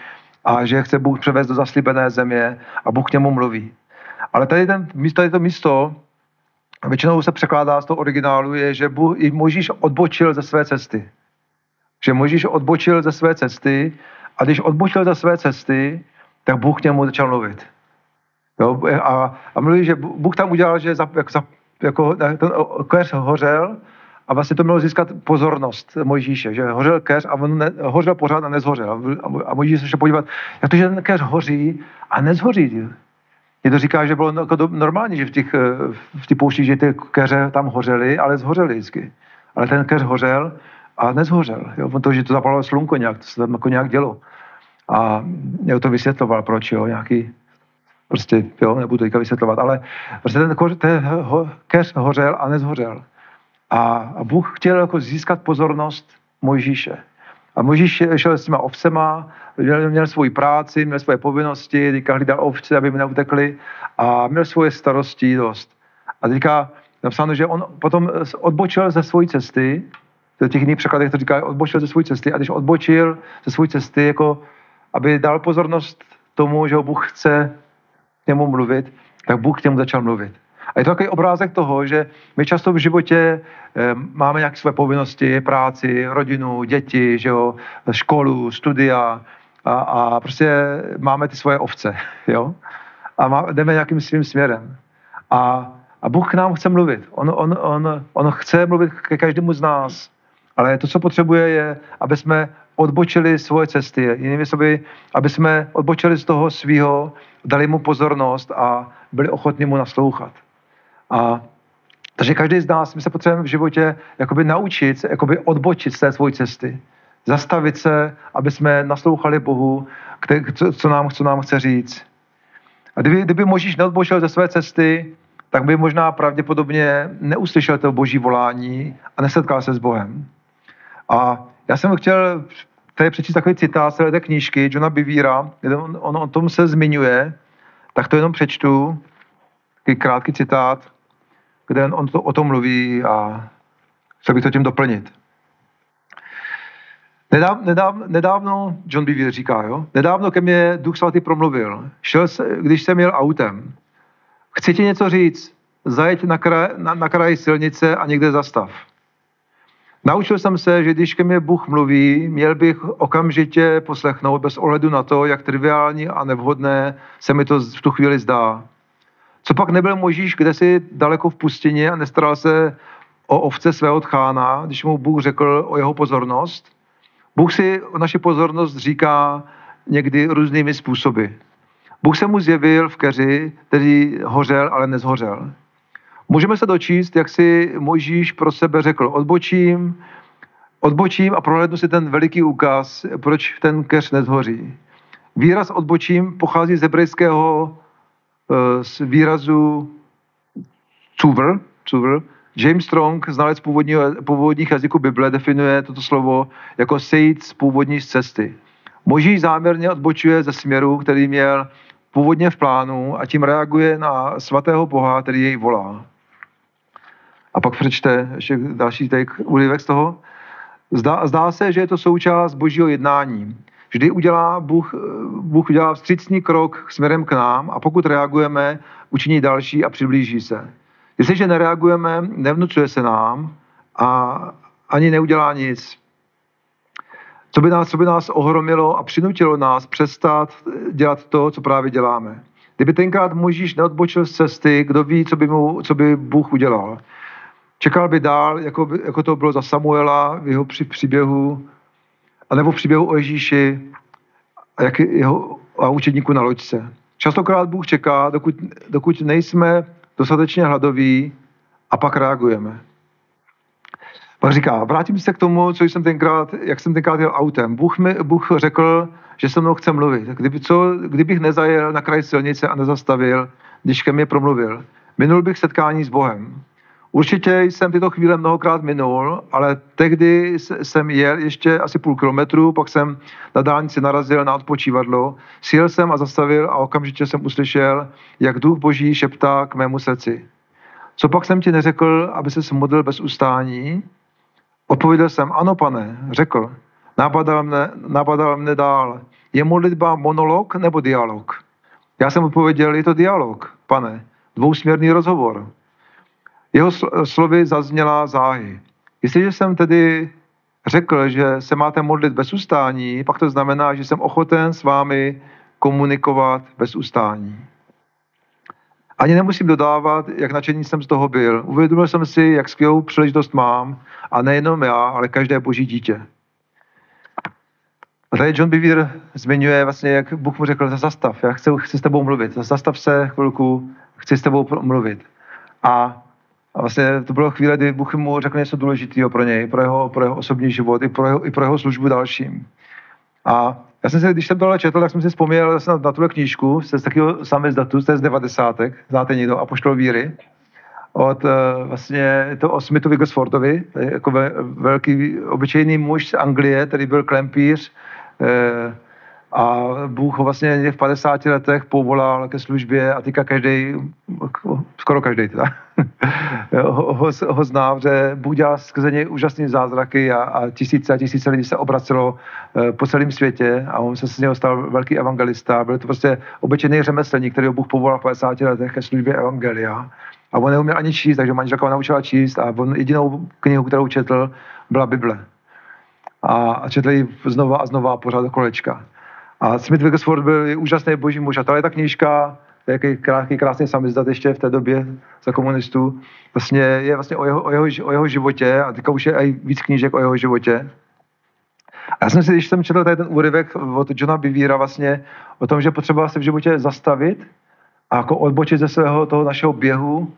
a že chce Bůh převést do zaslíbené země a Bůh k němu mluví. Ale tady, ten, tady to místo, většinou se překládá z toho originálu, je, že Bůh, i Mojžíš odbočil ze své cesty. Že Mojžíš odbočil ze své cesty a když odbočil ze své cesty, tak Bůh k němu začal mluvit. Jo? A, a mluví, že Bůh tam udělal, že za, jako, za, jako ten keř hořel a vlastně to mělo získat pozornost Mojžíše, že hořel keř a on ne, hořel pořád a nezhořel. A Mojžíš se šel podívat, jak to, že ten keř hoří a nezhoří. To říká, že bylo jako normální, že v těch, v těch pouštích, že ty keře tam hořely, ale zhořely vždycky. Ale ten keř hořel a nezhořel. Jo? To, že to zapalo slunko nějak, to se tam jako nějak dělo. A já to vysvětloval, proč, jo, nějaký, prostě, jo, nebudu teďka vysvětlovat, ale prostě ten, ten keř hořel a nezhořel. A, Bůh chtěl jako získat pozornost Mojžíše. A Mojžíš šel s těma ovcema, měl, měl svoji práci, měl svoje povinnosti, teďka hlídal ovce, aby mi neutekly a měl svoje starosti dost. A teďka napsáno, že on potom odbočil ze své cesty, v těch jiných překladech to říká, odbočil ze své cesty a když odbočil ze své cesty, jako aby dal pozornost tomu, že ho Bůh chce k němu mluvit, tak Bůh k němu začal mluvit. A je to takový obrázek toho, že my často v životě eh, máme nějaké své povinnosti, práci, rodinu, děti, že jo, školu, studia a, a prostě máme ty svoje ovce, jo. A má, jdeme nějakým svým směrem. A, a Bůh k nám chce mluvit. On, on, on, on chce mluvit ke každému z nás. Ale to, co potřebuje, je, aby jsme odbočili svoje cesty. Jinými slovy, aby jsme odbočili z toho svého, dali mu pozornost a byli ochotní mu naslouchat. A takže každý z nás, my se potřebujeme v životě jakoby naučit, jakoby odbočit z té svojí cesty. Zastavit se, aby jsme naslouchali Bohu, co, co, nám, co nám chce říct. A kdyby, kdyby Možíš neodbočil ze své cesty, tak by možná pravděpodobně neuslyšel to boží volání a nesetkal se s Bohem. A já jsem chtěl tady přečíst takový citát z té knížky Johna Bivíra, kde on, on o tom se zmiňuje, tak to jenom přečtu, takový krátký citát, kde on to, o tom mluví a chtěl bych to tím doplnit. Nedáv, nedáv, nedávno, John Bevere říká, jo, nedávno ke mně Duch Svatý promluvil. Šel se, když jsem jel autem. Chci ti něco říct, zajeď na, kraj, na, na kraji silnice a někde zastav. Naučil jsem se, že když ke mně Bůh mluví, měl bych okamžitě poslechnout bez ohledu na to, jak triviální a nevhodné se mi to v tu chvíli zdá. Co pak nebyl Možíš kde si daleko v pustině a nestaral se o ovce svého tchána, když mu Bůh řekl o jeho pozornost? Bůh si o naši pozornost říká někdy různými způsoby. Bůh se mu zjevil v keři, který hořel, ale nezhořel. Můžeme se dočíst, jak si Mojžíš pro sebe řekl, odbočím, odbočím a prohlédnu si ten veliký úkaz, proč ten keř nezhoří. Výraz odbočím pochází z hebrejského z výrazu cuvr, cuvr. James Strong, znalec původního, původních jazyků Bible, definuje toto slovo jako sejít z původní cesty. Moží záměrně odbočuje ze směru, který měl původně v plánu a tím reaguje na svatého Boha, který jej volá. A pak přečte ještě další take úryvek z toho. Zdá, zdá se, že je to součást božího jednání. Vždy udělá Bůh, Bůh udělá vstřícný krok směrem k nám a pokud reagujeme, učiní další a přiblíží se. Jestliže nereagujeme, nevnucuje se nám a ani neudělá nic. Co by nás, co by nás ohromilo a přinutilo nás přestat dělat to, co právě děláme. Kdyby tenkrát Možíš neodbočil z cesty, kdo ví, co by, mu, co by Bůh udělal. Čekal by dál, jako, jako to bylo za Samuela v jeho při, příběhu, anebo v příběhu o Ježíši a, jak jeho, a učedníku na loďce. Častokrát Bůh čeká, dokud, dokud nejsme dostatečně hladoví a pak reagujeme. Pak říká, vrátím se k tomu, co jsem tenkrát, jak jsem tenkrát jel autem. Bůh, mi, Bůh řekl, že se mnou chce mluvit. Kdyby, co, kdybych nezajel na kraj silnice a nezastavil, když ke mně promluvil, minul bych setkání s Bohem. Určitě jsem tyto chvíle mnohokrát minul, ale tehdy jsem jel ještě asi půl kilometru, pak jsem na dálnici narazil na odpočívadlo, sjel jsem a zastavil a okamžitě jsem uslyšel, jak duch boží šeptá k mému srdci. Co pak jsem ti neřekl, aby se modlil bez ustání? Odpověděl jsem, ano pane, řekl. Napadal mne, napadal mne dál. Je modlitba monolog nebo dialog? Já jsem odpověděl, je to dialog, pane, dvousměrný rozhovor. Jeho slovy zazněla záhy. Jestliže jsem tedy řekl, že se máte modlit bez ustání, pak to znamená, že jsem ochoten s vámi komunikovat bez ustání. Ani nemusím dodávat, jak nadšený jsem z toho byl. Uvědomil jsem si, jak skvělou příležitost mám, a nejenom já, ale každé boží dítě. A tady John Bevere zmiňuje vlastně, jak Bůh mu řekl, zastav, já chci, chci s tebou mluvit, zastav se chvilku, chci s tebou mluvit. A a vlastně to bylo chvíle, kdy Bůh mu řekl něco důležitého pro něj, pro jeho, pro jeho osobní život, i pro jeho, i pro jeho službu dalším. A já jsem si, když jsem tohle četl, tak jsem si vzpomněl na, na tuhle knížku z takového samé z datu, z 90. Znáte někdo, Apoštol víry od uh, vlastně to o Smithu Wigglesfordovi, jako ve, velký obyčejný muž z Anglie, který byl klempíř, uh, a Bůh ho vlastně v 50 letech povolal ke službě a teďka každý, skoro každý teda, ho, ho, ho zná, že Bůh dělal skrze něj úžasné zázraky a, a tisíce a tisíce lidí se obracelo eh, po celém světě a on se z něho stal velký evangelista. Byl to prostě obyčejný řemeslník, který ho Bůh povolal v 50 letech ke službě evangelia. A on neuměl ani číst, takže manželka ho naučila číst a on jedinou knihu, kterou četl, byla Bible. A, a četl ji znova a znova pořád do kolečka. A Smith Wigglesworth byl úžasný boží muž. A tahle ta knížka, jaký krásný, krásný samizdat ještě v té době za komunistů, vlastně je vlastně o jeho, o jeho, o jeho životě a teďka už je i víc knížek o jeho životě. A já jsem si, když jsem četl tady ten úryvek od Johna Bivíra vlastně o tom, že potřeba se v životě zastavit a jako odbočit ze svého toho našeho běhu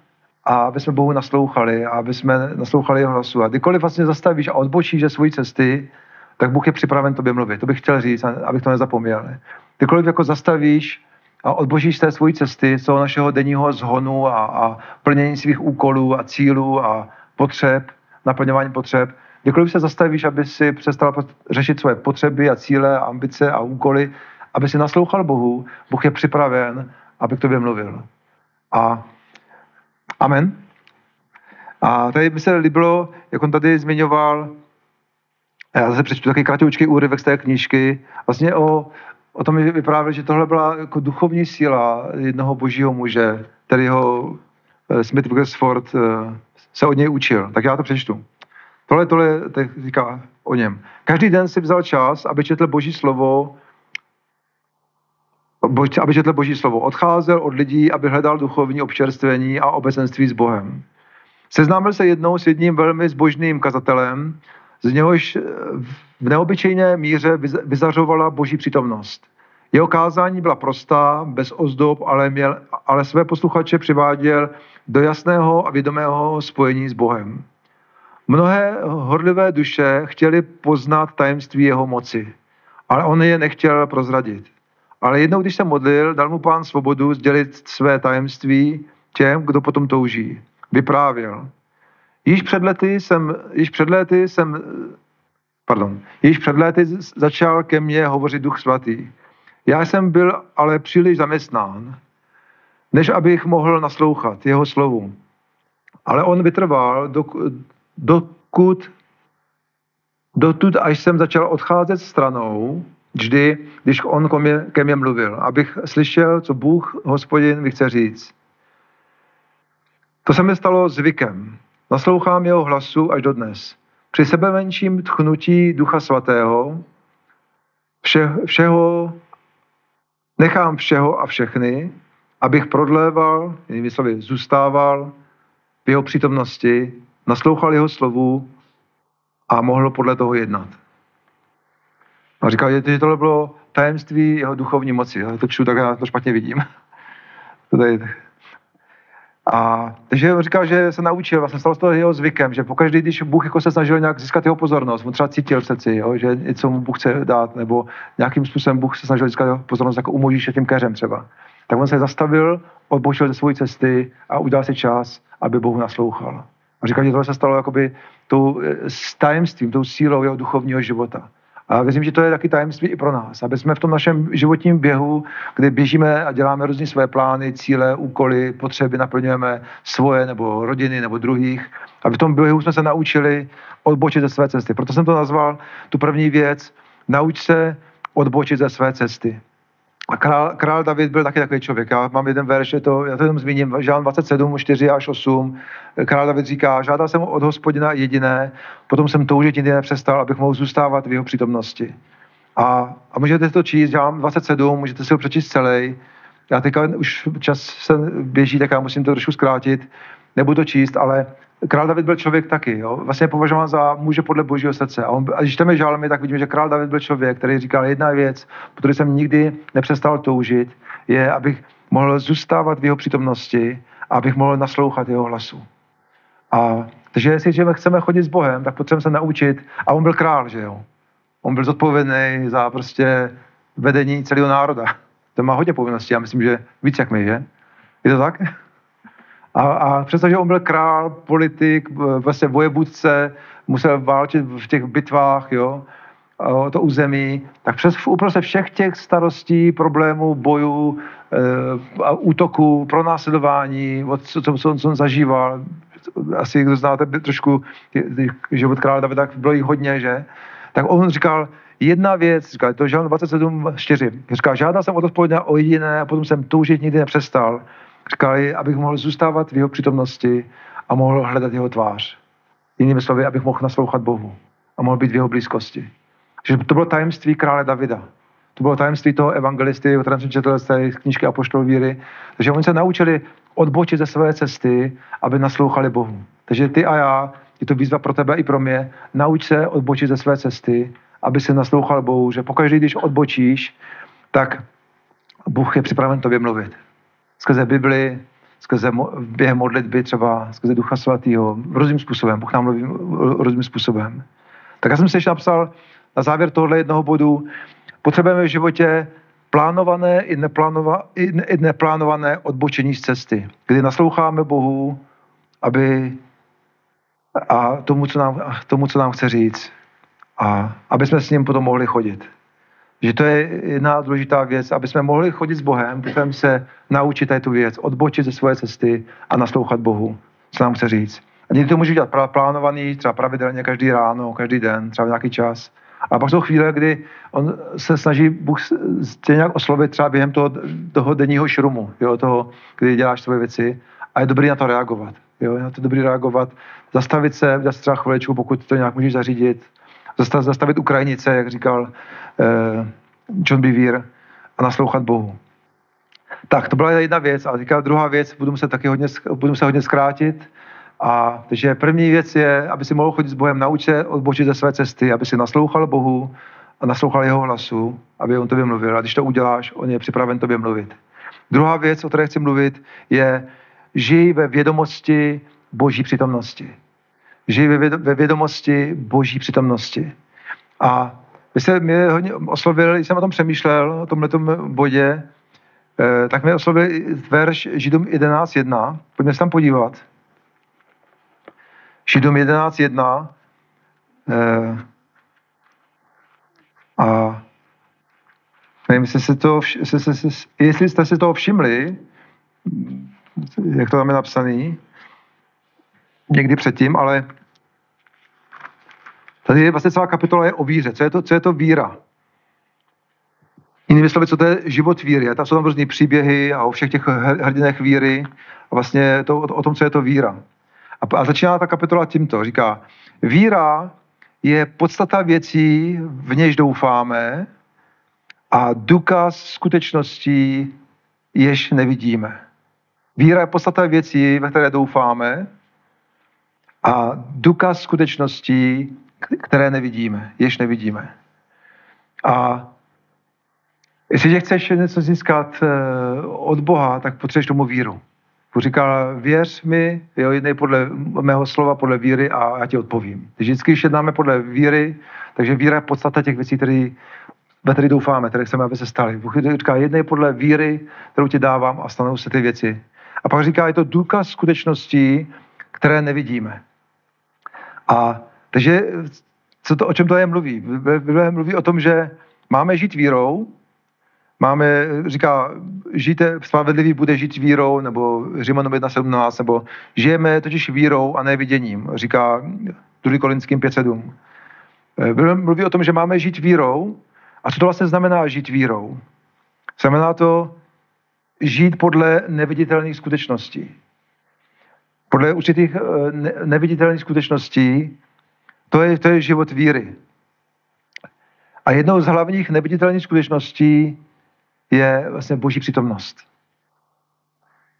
a aby jsme Bohu naslouchali a aby jsme naslouchali jeho hlasu. A kdykoliv vlastně zastavíš a odbočíš ze své cesty, tak Bůh je připraven tobě mluvit. To bych chtěl říct, abych to nezapomněl. Kdykoliv jako zastavíš odbožíš té svojí cesty, z toho našeho denního zhonu a, a plnění svých úkolů a cílů a potřeb, naplňování potřeb, kdykoliv se zastavíš, aby si přestal řešit svoje potřeby a cíle ambice a úkoly, aby si naslouchal Bohu, Bůh je připraven, aby k tobě mluvil. A amen. A tady by se líbilo, jak on tady zmiňoval, já zase přečtu taky kratoučký úryvek z té knížky, vlastně o, o tom vyprávěl, že tohle byla jako duchovní síla jednoho božího muže, kterýho eh, Smith Wigglesford eh, se od něj učil. Tak já to přečtu. Tohle, tohle to říká o něm. Každý den si vzal čas, aby četl boží slovo, aby četl boží slovo. Odcházel od lidí, aby hledal duchovní občerstvení a obecenství s Bohem. Seznámil se jednou s jedním velmi zbožným kazatelem, z něhož v neobyčejné míře vyzařovala boží přítomnost. Jeho kázání byla prostá, bez ozdob, ale, měl, ale své posluchače přiváděl do jasného a vědomého spojení s Bohem. Mnohé horlivé duše chtěli poznat tajemství jeho moci, ale on je nechtěl prozradit. Ale jednou, když se modlil, dal mu pán svobodu sdělit své tajemství těm, kdo potom touží. Vyprávěl. Již před lety jsem, již před lety jsem, pardon, již před lety začal ke mně hovořit duch svatý. Já jsem byl ale příliš zaměstnán, než abych mohl naslouchat jeho slovu. Ale on vytrval, dokud, dotud, až jsem začal odcházet stranou, vždy, když on ke mně, ke mně mluvil, abych slyšel, co Bůh, hospodin, mi chce říct. To se mi stalo zvykem. Naslouchám jeho hlasu až dodnes. Při sebemenším tchnutí Ducha Svatého vše, všeho, nechám všeho a všechny, abych prodléval, jinými slovy, zůstával v jeho přítomnosti, naslouchal jeho slovu a mohl podle toho jednat. A říkal, že tohle bylo tajemství jeho duchovní moci. Já to čtu, tak já to špatně vidím. To tady a takže říkal, že se naučil, vlastně stalo se to jeho zvykem, že pokaždý, když Bůh jako se snažil nějak získat jeho pozornost, on třeba cítil v srdci, jo, že něco mu Bůh chce dát, nebo nějakým způsobem Bůh se snažil získat jeho pozornost, jako umoží se tím keřem třeba. Tak on se zastavil, odbočil ze své cesty a udělal si čas, aby Bohu naslouchal. A říkal, že tohle se stalo jakoby tou, eh, s tajemstvím, tou sílou jeho duchovního života. A věřím, že to je taky tajemství i pro nás, aby jsme v tom našem životním běhu, kdy běžíme a děláme různé své plány, cíle, úkoly, potřeby, naplňujeme svoje nebo rodiny nebo druhých, aby v tom běhu jsme se naučili odbočit ze své cesty. Proto jsem to nazval tu první věc, nauč se odbočit ze své cesty. A král, král David byl taky takový člověk. Já mám jeden verš, je to, já to jenom zmíním, Žán 27, 4 až 8. Král David říká, žádal jsem od hospodina jediné, potom jsem toužit nikdy nepřestal, abych mohl zůstávat v jeho přítomnosti. A, a můžete to číst, Žán 27, můžete si ho přečíst celý. Já teďka už čas se běží, tak já musím to trošku zkrátit. Nebudu to číst, ale král David byl člověk taky, jo? vlastně považován za muže podle božího srdce. A, on, a když tam je žálmy, tak vidíme, že král David byl člověk, který říkal jedna věc, protože jsem nikdy nepřestal toužit, je, abych mohl zůstávat v jeho přítomnosti, abych mohl naslouchat jeho hlasu. A takže jestli chceme chodit s Bohem, tak potřebujeme se naučit. A on byl král, že jo? On byl zodpovědný za prostě vedení celého národa. To má hodně povinností, já myslím, že víc jak my, že? Je to tak? A, a přestože on byl král, politik, vlastně vojevůdce, musel válčit v těch bitvách, jo, o to území, tak přes uprostřed všech těch starostí, problémů, bojů, e, a útoků, pronásledování, co, co, co, co on zažíval, asi kdo znáte trošku život krále Davida, bylo jich hodně, že? Tak on říkal, jedna věc, říkal, to je Žalm 27, 4, říkal, žádal jsem od hospodina o jediné a potom jsem toužit nikdy nepřestal. Říkali, abych mohl zůstávat v jeho přítomnosti a mohl hledat jeho tvář. Jinými slovy, abych mohl naslouchat Bohu a mohl být v jeho blízkosti. Že to bylo tajemství krále Davida. To bylo tajemství toho evangelisty, o kterém jsem četl z té knížky Apoštol víry. Takže oni se naučili odbočit ze své cesty, aby naslouchali Bohu. Takže ty a já, je to výzva pro tebe i pro mě, nauč se odbočit ze své cesty, aby se naslouchal Bohu, že pokaždé, když odbočíš, tak Bůh je připraven tobě mluvit skrze Bibli, skrze během modlitby třeba, skrze Ducha Svatého, různým způsobem. Bůh nám mluví různým způsobem. Tak já jsem si ještě napsal na závěr tohle jednoho bodu, potřebujeme v životě plánované i, neplánova, i, ne, i neplánované odbočení z cesty, kdy nasloucháme Bohu, aby a tomu, co nám, tomu, co nám chce říct. A aby jsme s ním potom mohli chodit. Že to je jedna důležitá věc, aby jsme mohli chodit s Bohem, potřebujeme se naučit tu věc, odbočit ze své cesty a naslouchat Bohu, co nám chce říct. A někdy to může dělat plánovaný, třeba pravidelně každý ráno, každý den, třeba nějaký čas. A pak jsou chvíle, kdy on se snaží Bůh tě nějak oslovit třeba během toho, toho denního šrumu, jo, toho, kdy děláš svoje věci a je dobrý na to reagovat. Jo, je na to dobrý reagovat, zastavit se, dát třeba chviličku, pokud to nějak můžeš zařídit, zastavit, Ukrajinice, jak říkal John Bevere, a naslouchat Bohu. Tak, to byla jedna věc. A teďka druhá věc, budu se taky hodně, budu se hodně zkrátit. A takže první věc je, aby si mohl chodit s Bohem, nauč se odbočit ze své cesty, aby si naslouchal Bohu a naslouchal jeho hlasu, aby on tobě mluvil. A když to uděláš, on je připraven tobě mluvit. Druhá věc, o které chci mluvit, je žij ve vědomosti boží přítomnosti. Žij ve vědomosti boží přítomnosti. A vy jste mě hodně oslovil, když jsem o tom přemýšlel, o tomhle bodě, eh, tak mě oslovil verš Židům 11.1. Pojďme se tam podívat. Židům 11.1. Eh, a nevím, jestli, se to, jestli jste si toho všimli, jak to tam je napsaný, někdy předtím, ale tady je vlastně celá kapitola je o víře. Co je to, co je to víra? Jinými slovy, co to je život víry. Tam jsou tam různé příběhy a o všech těch hrdinech víry a vlastně to, o, o tom, co je to víra. A, a začíná ta kapitola tímto. Říká, víra je podstata věcí, v něž doufáme a důkaz skutečností, jež nevidíme. Víra je podstata věcí, ve které doufáme a důkaz skutečností, které nevidíme, jež nevidíme. A jestliže chceš něco získat eh, od Boha, tak potřebuješ tomu víru. Bůh říkal, věř mi, jo, jednej podle mého slova, podle víry a já ti odpovím. Vždycky, když jednáme podle víry, takže víra je podstata těch věcí, které ve které doufáme, které chceme, aby se staly. Bůh říká, jednej podle víry, kterou ti dávám a stanou se ty věci. A pak říká, je to důkaz skutečností, které nevidíme. A takže co to, o čem to je mluví? Bible mluví o tom, že máme žít vírou, máme, říká, žijte, spravedlivý bude žít vírou, nebo Římanům 1.17, nebo žijeme totiž vírou a neviděním, říká 2. Kolinským 5.7. Bible mluví o tom, že máme žít vírou. A co to vlastně znamená žít vírou? Znamená to žít podle neviditelných skutečností. Podle určitých eh, neviditelných skutečností, to je, to je život víry. A jednou z hlavních neviditelných skutečností je vlastně boží přítomnost.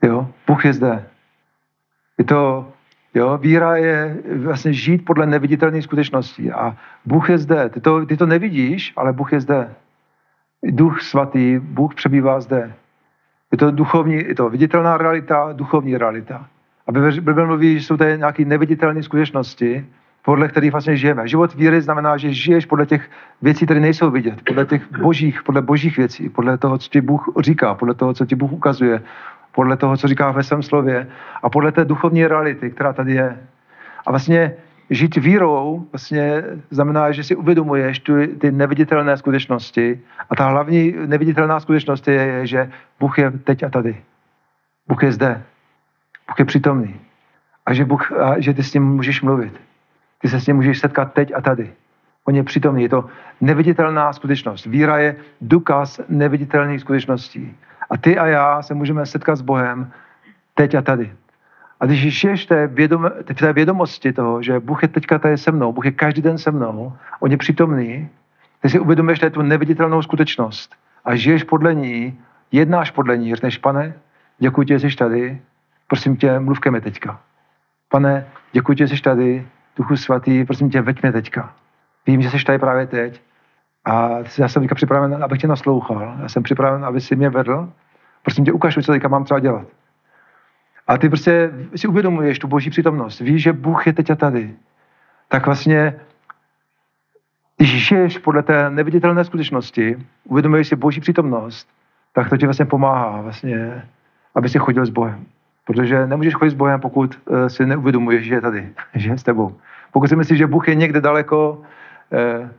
Jo? Bůh je zde. Je to, jo, víra je vlastně žít podle neviditelných skutečností. A Bůh je zde. Ty to, ty to nevidíš, ale Bůh je zde. Duch svatý, Bůh přebývá zde. Je to duchovní, je to viditelná realita, duchovní realita. A Bible mluví, že jsou to nějaké neviditelné skutečnosti, podle kterých vlastně žijeme. Život víry znamená, že žiješ podle těch věcí, které nejsou vidět, podle těch božích, podle božích věcí, podle toho, co ti Bůh říká, podle toho, co ti Bůh ukazuje, podle toho, co říká ve svém slově a podle té duchovní reality, která tady je. A vlastně žít vírou vlastně znamená, že si uvědomuješ tu, ty neviditelné skutečnosti a ta hlavní neviditelná skutečnost je, je, že Bůh je teď a tady. Bůh je zde. Bůh je přítomný. A že, Bůh, a že ty s ním můžeš mluvit. Ty se s ním můžeš setkat teď a tady. On je přítomný. Je to neviditelná skutečnost. Víra je důkaz neviditelných skutečností. A ty a já se můžeme setkat s Bohem teď a tady. A když žiješ v té, vědom, v té vědomosti toho, že Bůh je teďka tady se mnou, Bůh je každý den se mnou, on je přítomný, ty si uvědomíš tu neviditelnou skutečnost a žiješ podle ní, jednáš podle ní, řekneš, pane, děkuji ti, že jsi tady, prosím tě, mluv ke mi teďka. Pane, děkuji ti, že jsi tady, Duchu svatý, prosím tě, veď mě teďka. Vím, že jsi tady právě teď a já jsem teďka připraven, abych tě naslouchal. Já jsem připraven, aby si mě vedl. Prosím tě, ukáž mi, co teďka mám třeba dělat. A ty prostě si uvědomuješ tu boží přítomnost. Víš, že Bůh je teď a tady. Tak vlastně Když žiješ podle té neviditelné skutečnosti, uvědomuješ si boží přítomnost, tak to ti vlastně pomáhá, vlastně, aby si chodil s Bohem. Protože nemůžeš chodit s Bohem, pokud eh, si neuvědomuješ, že je tady, že je s tebou. Pokud si myslíš, že Bůh je někde daleko, eh,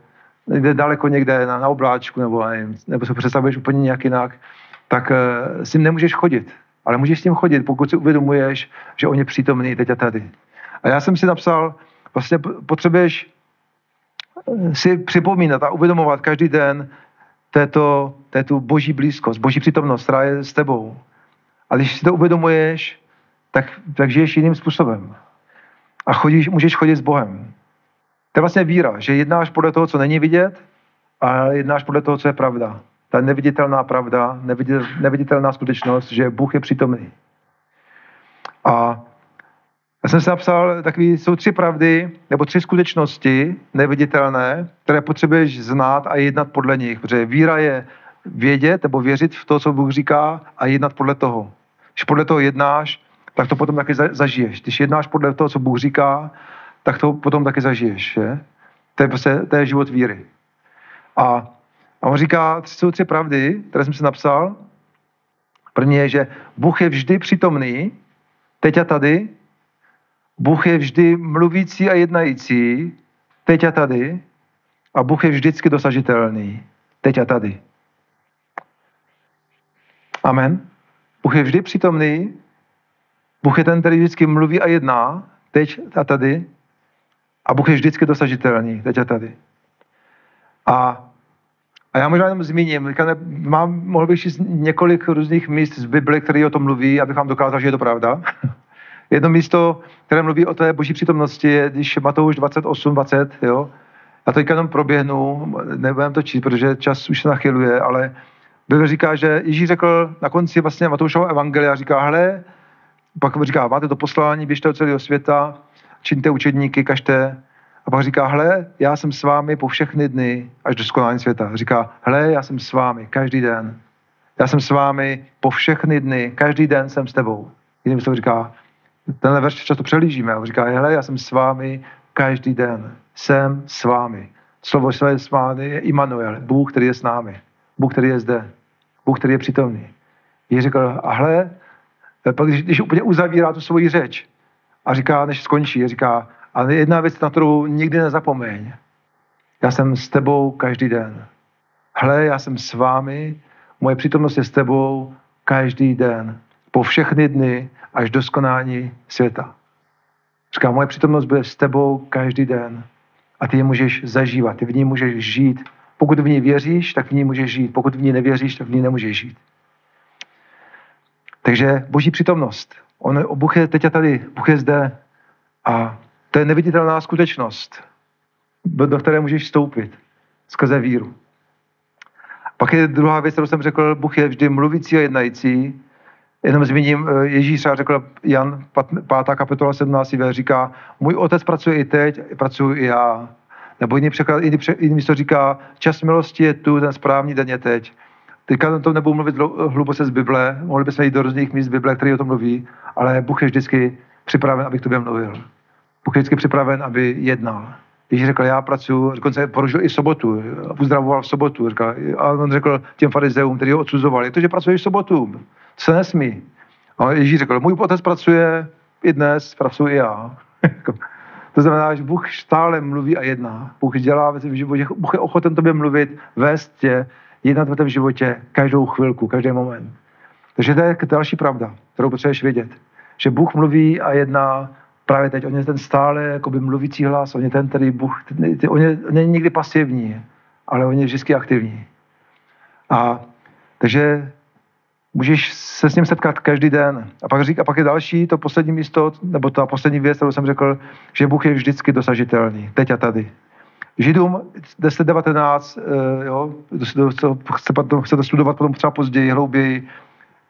někde daleko někde na, na obláčku, nebo, nevím, nebo se představuješ úplně nějak jinak, tak eh, s ním nemůžeš chodit. Ale můžeš s ním chodit, pokud si uvědomuješ, že on je přítomný teď a tady. A já jsem si napsal, vlastně potřebuješ si připomínat a uvědomovat každý den této, této boží blízkost, boží přítomnost, která je s tebou. A když si to uvědomuješ, tak, tak žiješ jiným způsobem. A chodíš, můžeš chodit s Bohem. To je vlastně víra, že jednáš podle toho, co není vidět a jednáš podle toho, co je pravda. Ta neviditelná pravda, neviditelná skutečnost, že Bůh je přítomný. A já jsem si napsal, takový, jsou tři pravdy, nebo tři skutečnosti neviditelné, které potřebuješ znát a jednat podle nich. Protože víra je vědět nebo věřit v to, co Bůh říká a jednat podle toho. Když podle toho jednáš, tak to potom taky zažiješ. Když jednáš podle toho, co Bůh říká, tak to potom taky zažiješ. Je? To, je prostě, to je život víry. A, a on říká, jsou tři pravdy, které jsem si napsal. První je, že Bůh je vždy přítomný, teď a tady, Bůh je vždy mluvící a jednající, teď a tady, a Bůh je vždycky dosažitelný, teď a tady. Amen. Bůh je vždy přítomný, Bůh je ten, který vždycky mluví a jedná, teď a tady, a Bůh je vždycky dosažitelný, teď a tady. A, a já možná jenom zmíním, mám, mohl bych říct několik různých míst z Bible, které o tom mluví, abych vám dokázal, že je to pravda. Jedno místo, které mluví o té boží přítomnosti, je, když Matouš 28, 20, jo. Já to jenom proběhnu, nebudem to číst, protože čas už se nachyluje, ale Bible říká, že Ježíš řekl na konci vlastně Matoušova evangelia, říká, hele, pak říká, máte to poslání, běžte do celého světa, čiňte učedníky, kažte. A pak říká, hle, já jsem s vámi po všechny dny až do skonání světa. Říká, hle, já jsem s vámi každý den. Já jsem s vámi po všechny dny, každý den jsem s tebou. Jiným slovem říká, tenhle verš často přelížíme. On říká, hele, já jsem s vámi každý den. Jsem s vámi. Slovo své s vámi je Immanuel, Bůh, který je s námi. Bůh, který je zde. Bůh, který je přítomný. Ježíš řekl, a hle, pak když, když úplně uzavírá tu svoji řeč a říká, než skončí, říká, a jedna věc, na kterou nikdy nezapomeň. Já jsem s tebou každý den. Hle, já jsem s vámi, moje přítomnost je s tebou každý den. Po všechny dny až do skonání světa. Říká, moje přítomnost bude s tebou každý den a ty je můžeš zažívat, ty v ní můžeš žít. Pokud v ní věříš, tak v ní můžeš žít. Pokud v ní nevěříš, tak v ní nemůžeš žít. Takže boží přítomnost. On, Bůh je teď a tady, Bůh je zde a to je neviditelná skutečnost, do které můžeš vstoupit skrze víru. Pak je druhá věc, kterou jsem řekl, Bůh je vždy mluvící a jednající Jenom zmíním, eh, Ježíš třeba řekl, Jan 5. kapitola 17. ver říká, můj otec pracuje i teď, pracuji i já. Nebo jiný, překlad, jiný, jiný místo říká, čas milosti je tu, ten správný den je teď. Teďka to nebudu mluvit hluboce z Bible, mohli bychom jít do různých míst Bible, které o tom mluví, ale Bůh je vždycky připraven, aby k tobě mluvil. Bůh je vždycky připraven, aby jednal. Ježíš řekl, já pracuji, dokonce porušil i sobotu, uzdravoval v sobotu. Říkal, a on řekl těm farizeům, kteří ho odsuzovali, to, že pracuješ v sobotu se nesmí. A Ježíš řekl, můj otec pracuje i dnes, pracuji i já. Jako, to znamená, že Bůh stále mluví a jedná. Bůh dělá v životě, Bůh je ochoten tobě mluvit, vést tě, jednat v tom životě každou chvilku, každý moment. Takže to je další pravda, kterou potřebuješ vědět. Že Bůh mluví a jedná právě teď. On je ten stále jakoby mluvící hlas, on je ten, který Bůh, on je, on je nikdy pasivní, ale on je vždycky aktivní. A takže můžeš se s ním setkat každý den. A pak, řík, a pak je další, to poslední místo, nebo ta poslední věc, kterou jsem řekl, že Bůh je vždycky dosažitelný, teď a tady. Židům 10.19, eh, jo, chce, chce to studovat potom třeba později, hlouběji,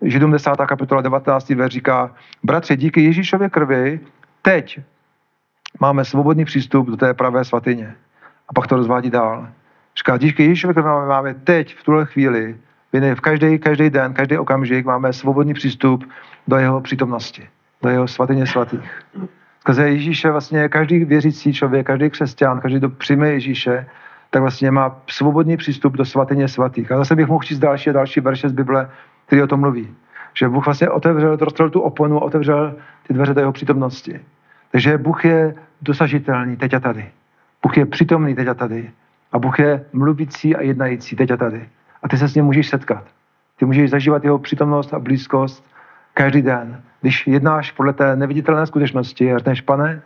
Židům 10. kapitola 19. ver říká, bratři, díky Ježíšově krvi teď máme svobodný přístup do té pravé svatyně. A pak to rozvádí dál. Říká, díky Ježíšově krvi máme teď, v tuhle chvíli, v každý, každý den, každý okamžik máme svobodný přístup do jeho přítomnosti, do jeho svatyně svatých. Skrze Ježíše vlastně každý věřící člověk, každý křesťan, každý, kdo přijme Ježíše, tak vlastně má svobodný přístup do svatyně svatých. A zase bych mohl číst další a další verše z Bible, který o tom mluví. Že Bůh vlastně otevřel, rozstřelil tu oponu, otevřel ty dveře do jeho přítomnosti. Takže Bůh je dosažitelný teď a tady. Bůh je přítomný teď a tady. A Bůh je mluvící a jednající teď a tady. A ty se s ním můžeš setkat. Ty můžeš zažívat jeho přítomnost a blízkost každý den. Když jednáš podle té neviditelné skutečnosti a řekneš, pane,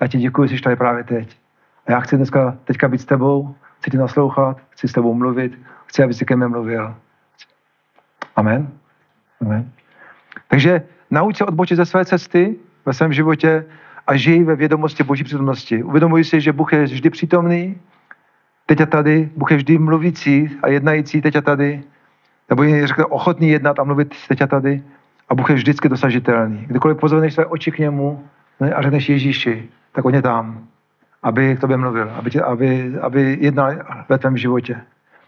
já ti děkuji, že jsi tady právě teď. A já chci dneska teďka být s tebou, chci ti naslouchat, chci s tebou mluvit, chci, aby si ke mně mluvil. Amen. Amen. Takže nauč se odbočit ze své cesty ve svém životě a žij ve vědomosti Boží přítomnosti. Uvědomuj si, že Bůh je vždy přítomný, teď a tady, Bůh je vždy mluvící a jednající teď a tady, nebo je řekne ochotný jednat a mluvit teď a tady. A Bůh je vždycky dosažitelný. Kdykoliv pozveneš své oči k němu a řekneš Ježíši, tak on je tam, aby k tobě mluvil, aby, tě, aby, aby jednal ve tvém životě,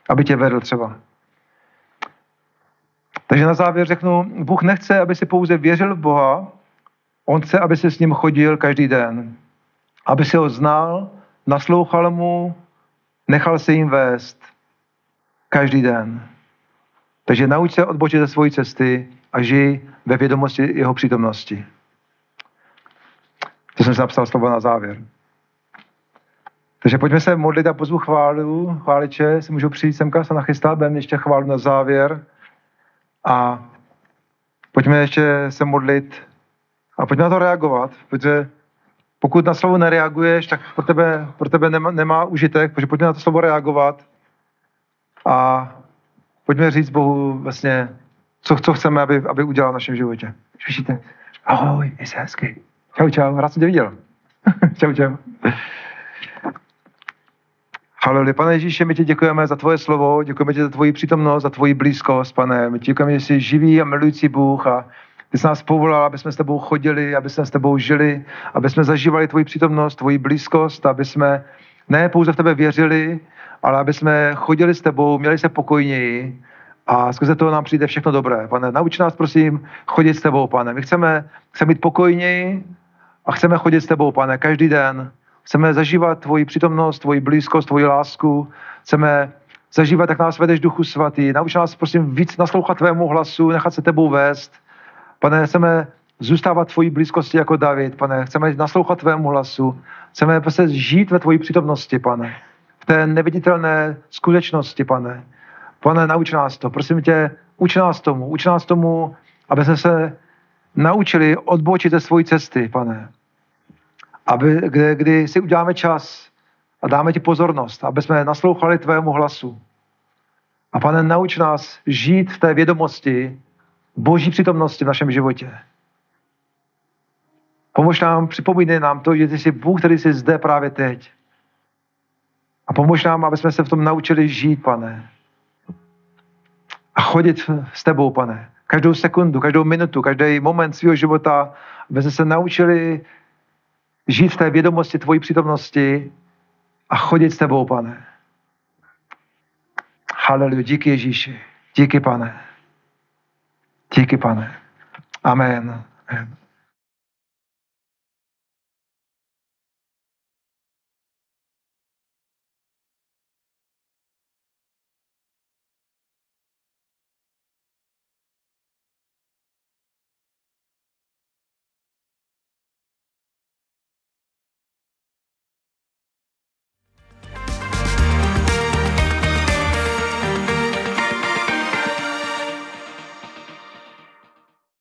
aby tě vedl třeba. Takže na závěr řeknu, Bůh nechce, aby si pouze věřil v Boha, On chce, aby se s ním chodil každý den. Aby si ho znal, naslouchal mu, nechal se jim vést každý den. Takže nauč se odbočit ze svojí cesty a žij ve vědomosti jeho přítomnosti. To jsem si napsal slovo na závěr. Takže pojďme se modlit a pozvu chválu. Chváliče si můžou přijít semka, se nachystat, budeme ještě chválu na závěr. A pojďme ještě se modlit a pojďme na to reagovat, protože pokud na slovo nereaguješ, tak pro tebe, pro tebe nemá, nemá užitek, protože pojďme na to slovo reagovat a pojďme říct Bohu vlastně, co, co chceme, aby, aby udělal v našem životě. Slyšíte? Ahoj, jsi hezky. Čau, čau, rád jsem tě viděl. čau, čau. Haleluja. Pane Ježíše, my ti děkujeme za tvoje slovo, děkujeme ti za tvoji přítomnost, za tvoji blízkost, pane. My ti děkujeme, že jsi živý a milující Bůh a ty jsi nás povolal, aby jsme s tebou chodili, aby jsme s tebou žili, aby jsme zažívali tvoji přítomnost, tvoji blízkost, aby jsme ne pouze v tebe věřili, ale aby jsme chodili s tebou, měli se pokojněji a skrze toho nám přijde všechno dobré. Pane, nauč nás, prosím, chodit s tebou, pane. My chceme, chceme být pokojněji a chceme chodit s tebou, pane, každý den. Chceme zažívat tvoji přítomnost, tvoji blízkost, tvoji lásku. Chceme zažívat, jak nás vedeš Duchu Svatý. Nauč nás, prosím, víc naslouchat tvému hlasu, nechat se tebou vést. Pane, chceme zůstávat tvojí blízkosti jako David, pane. Chceme naslouchat tvému hlasu. Chceme prostě žít ve tvojí přítomnosti, pane. V té neviditelné skutečnosti, pane. Pane, nauč nás to. Prosím tě, uč nás tomu. Uč nás tomu, aby jsme se naučili odbočit ze svojí cesty, pane. Aby, kdy, kdy si uděláme čas a dáme ti pozornost, aby jsme naslouchali tvému hlasu. A pane, nauč nás žít v té vědomosti boží přítomnosti v našem životě. Pomož nám, připomínej nám to, že ty jsi Bůh, který jsi zde právě teď. A pomož nám, aby jsme se v tom naučili žít, pane. A chodit s tebou, pane. Každou sekundu, každou minutu, každý moment svého života, aby jsme se naučili žít v té vědomosti tvojí přítomnosti a chodit s tebou, pane. Haleluja, díky Ježíši. Díky, pane. Díky, pane. Amen. Amen.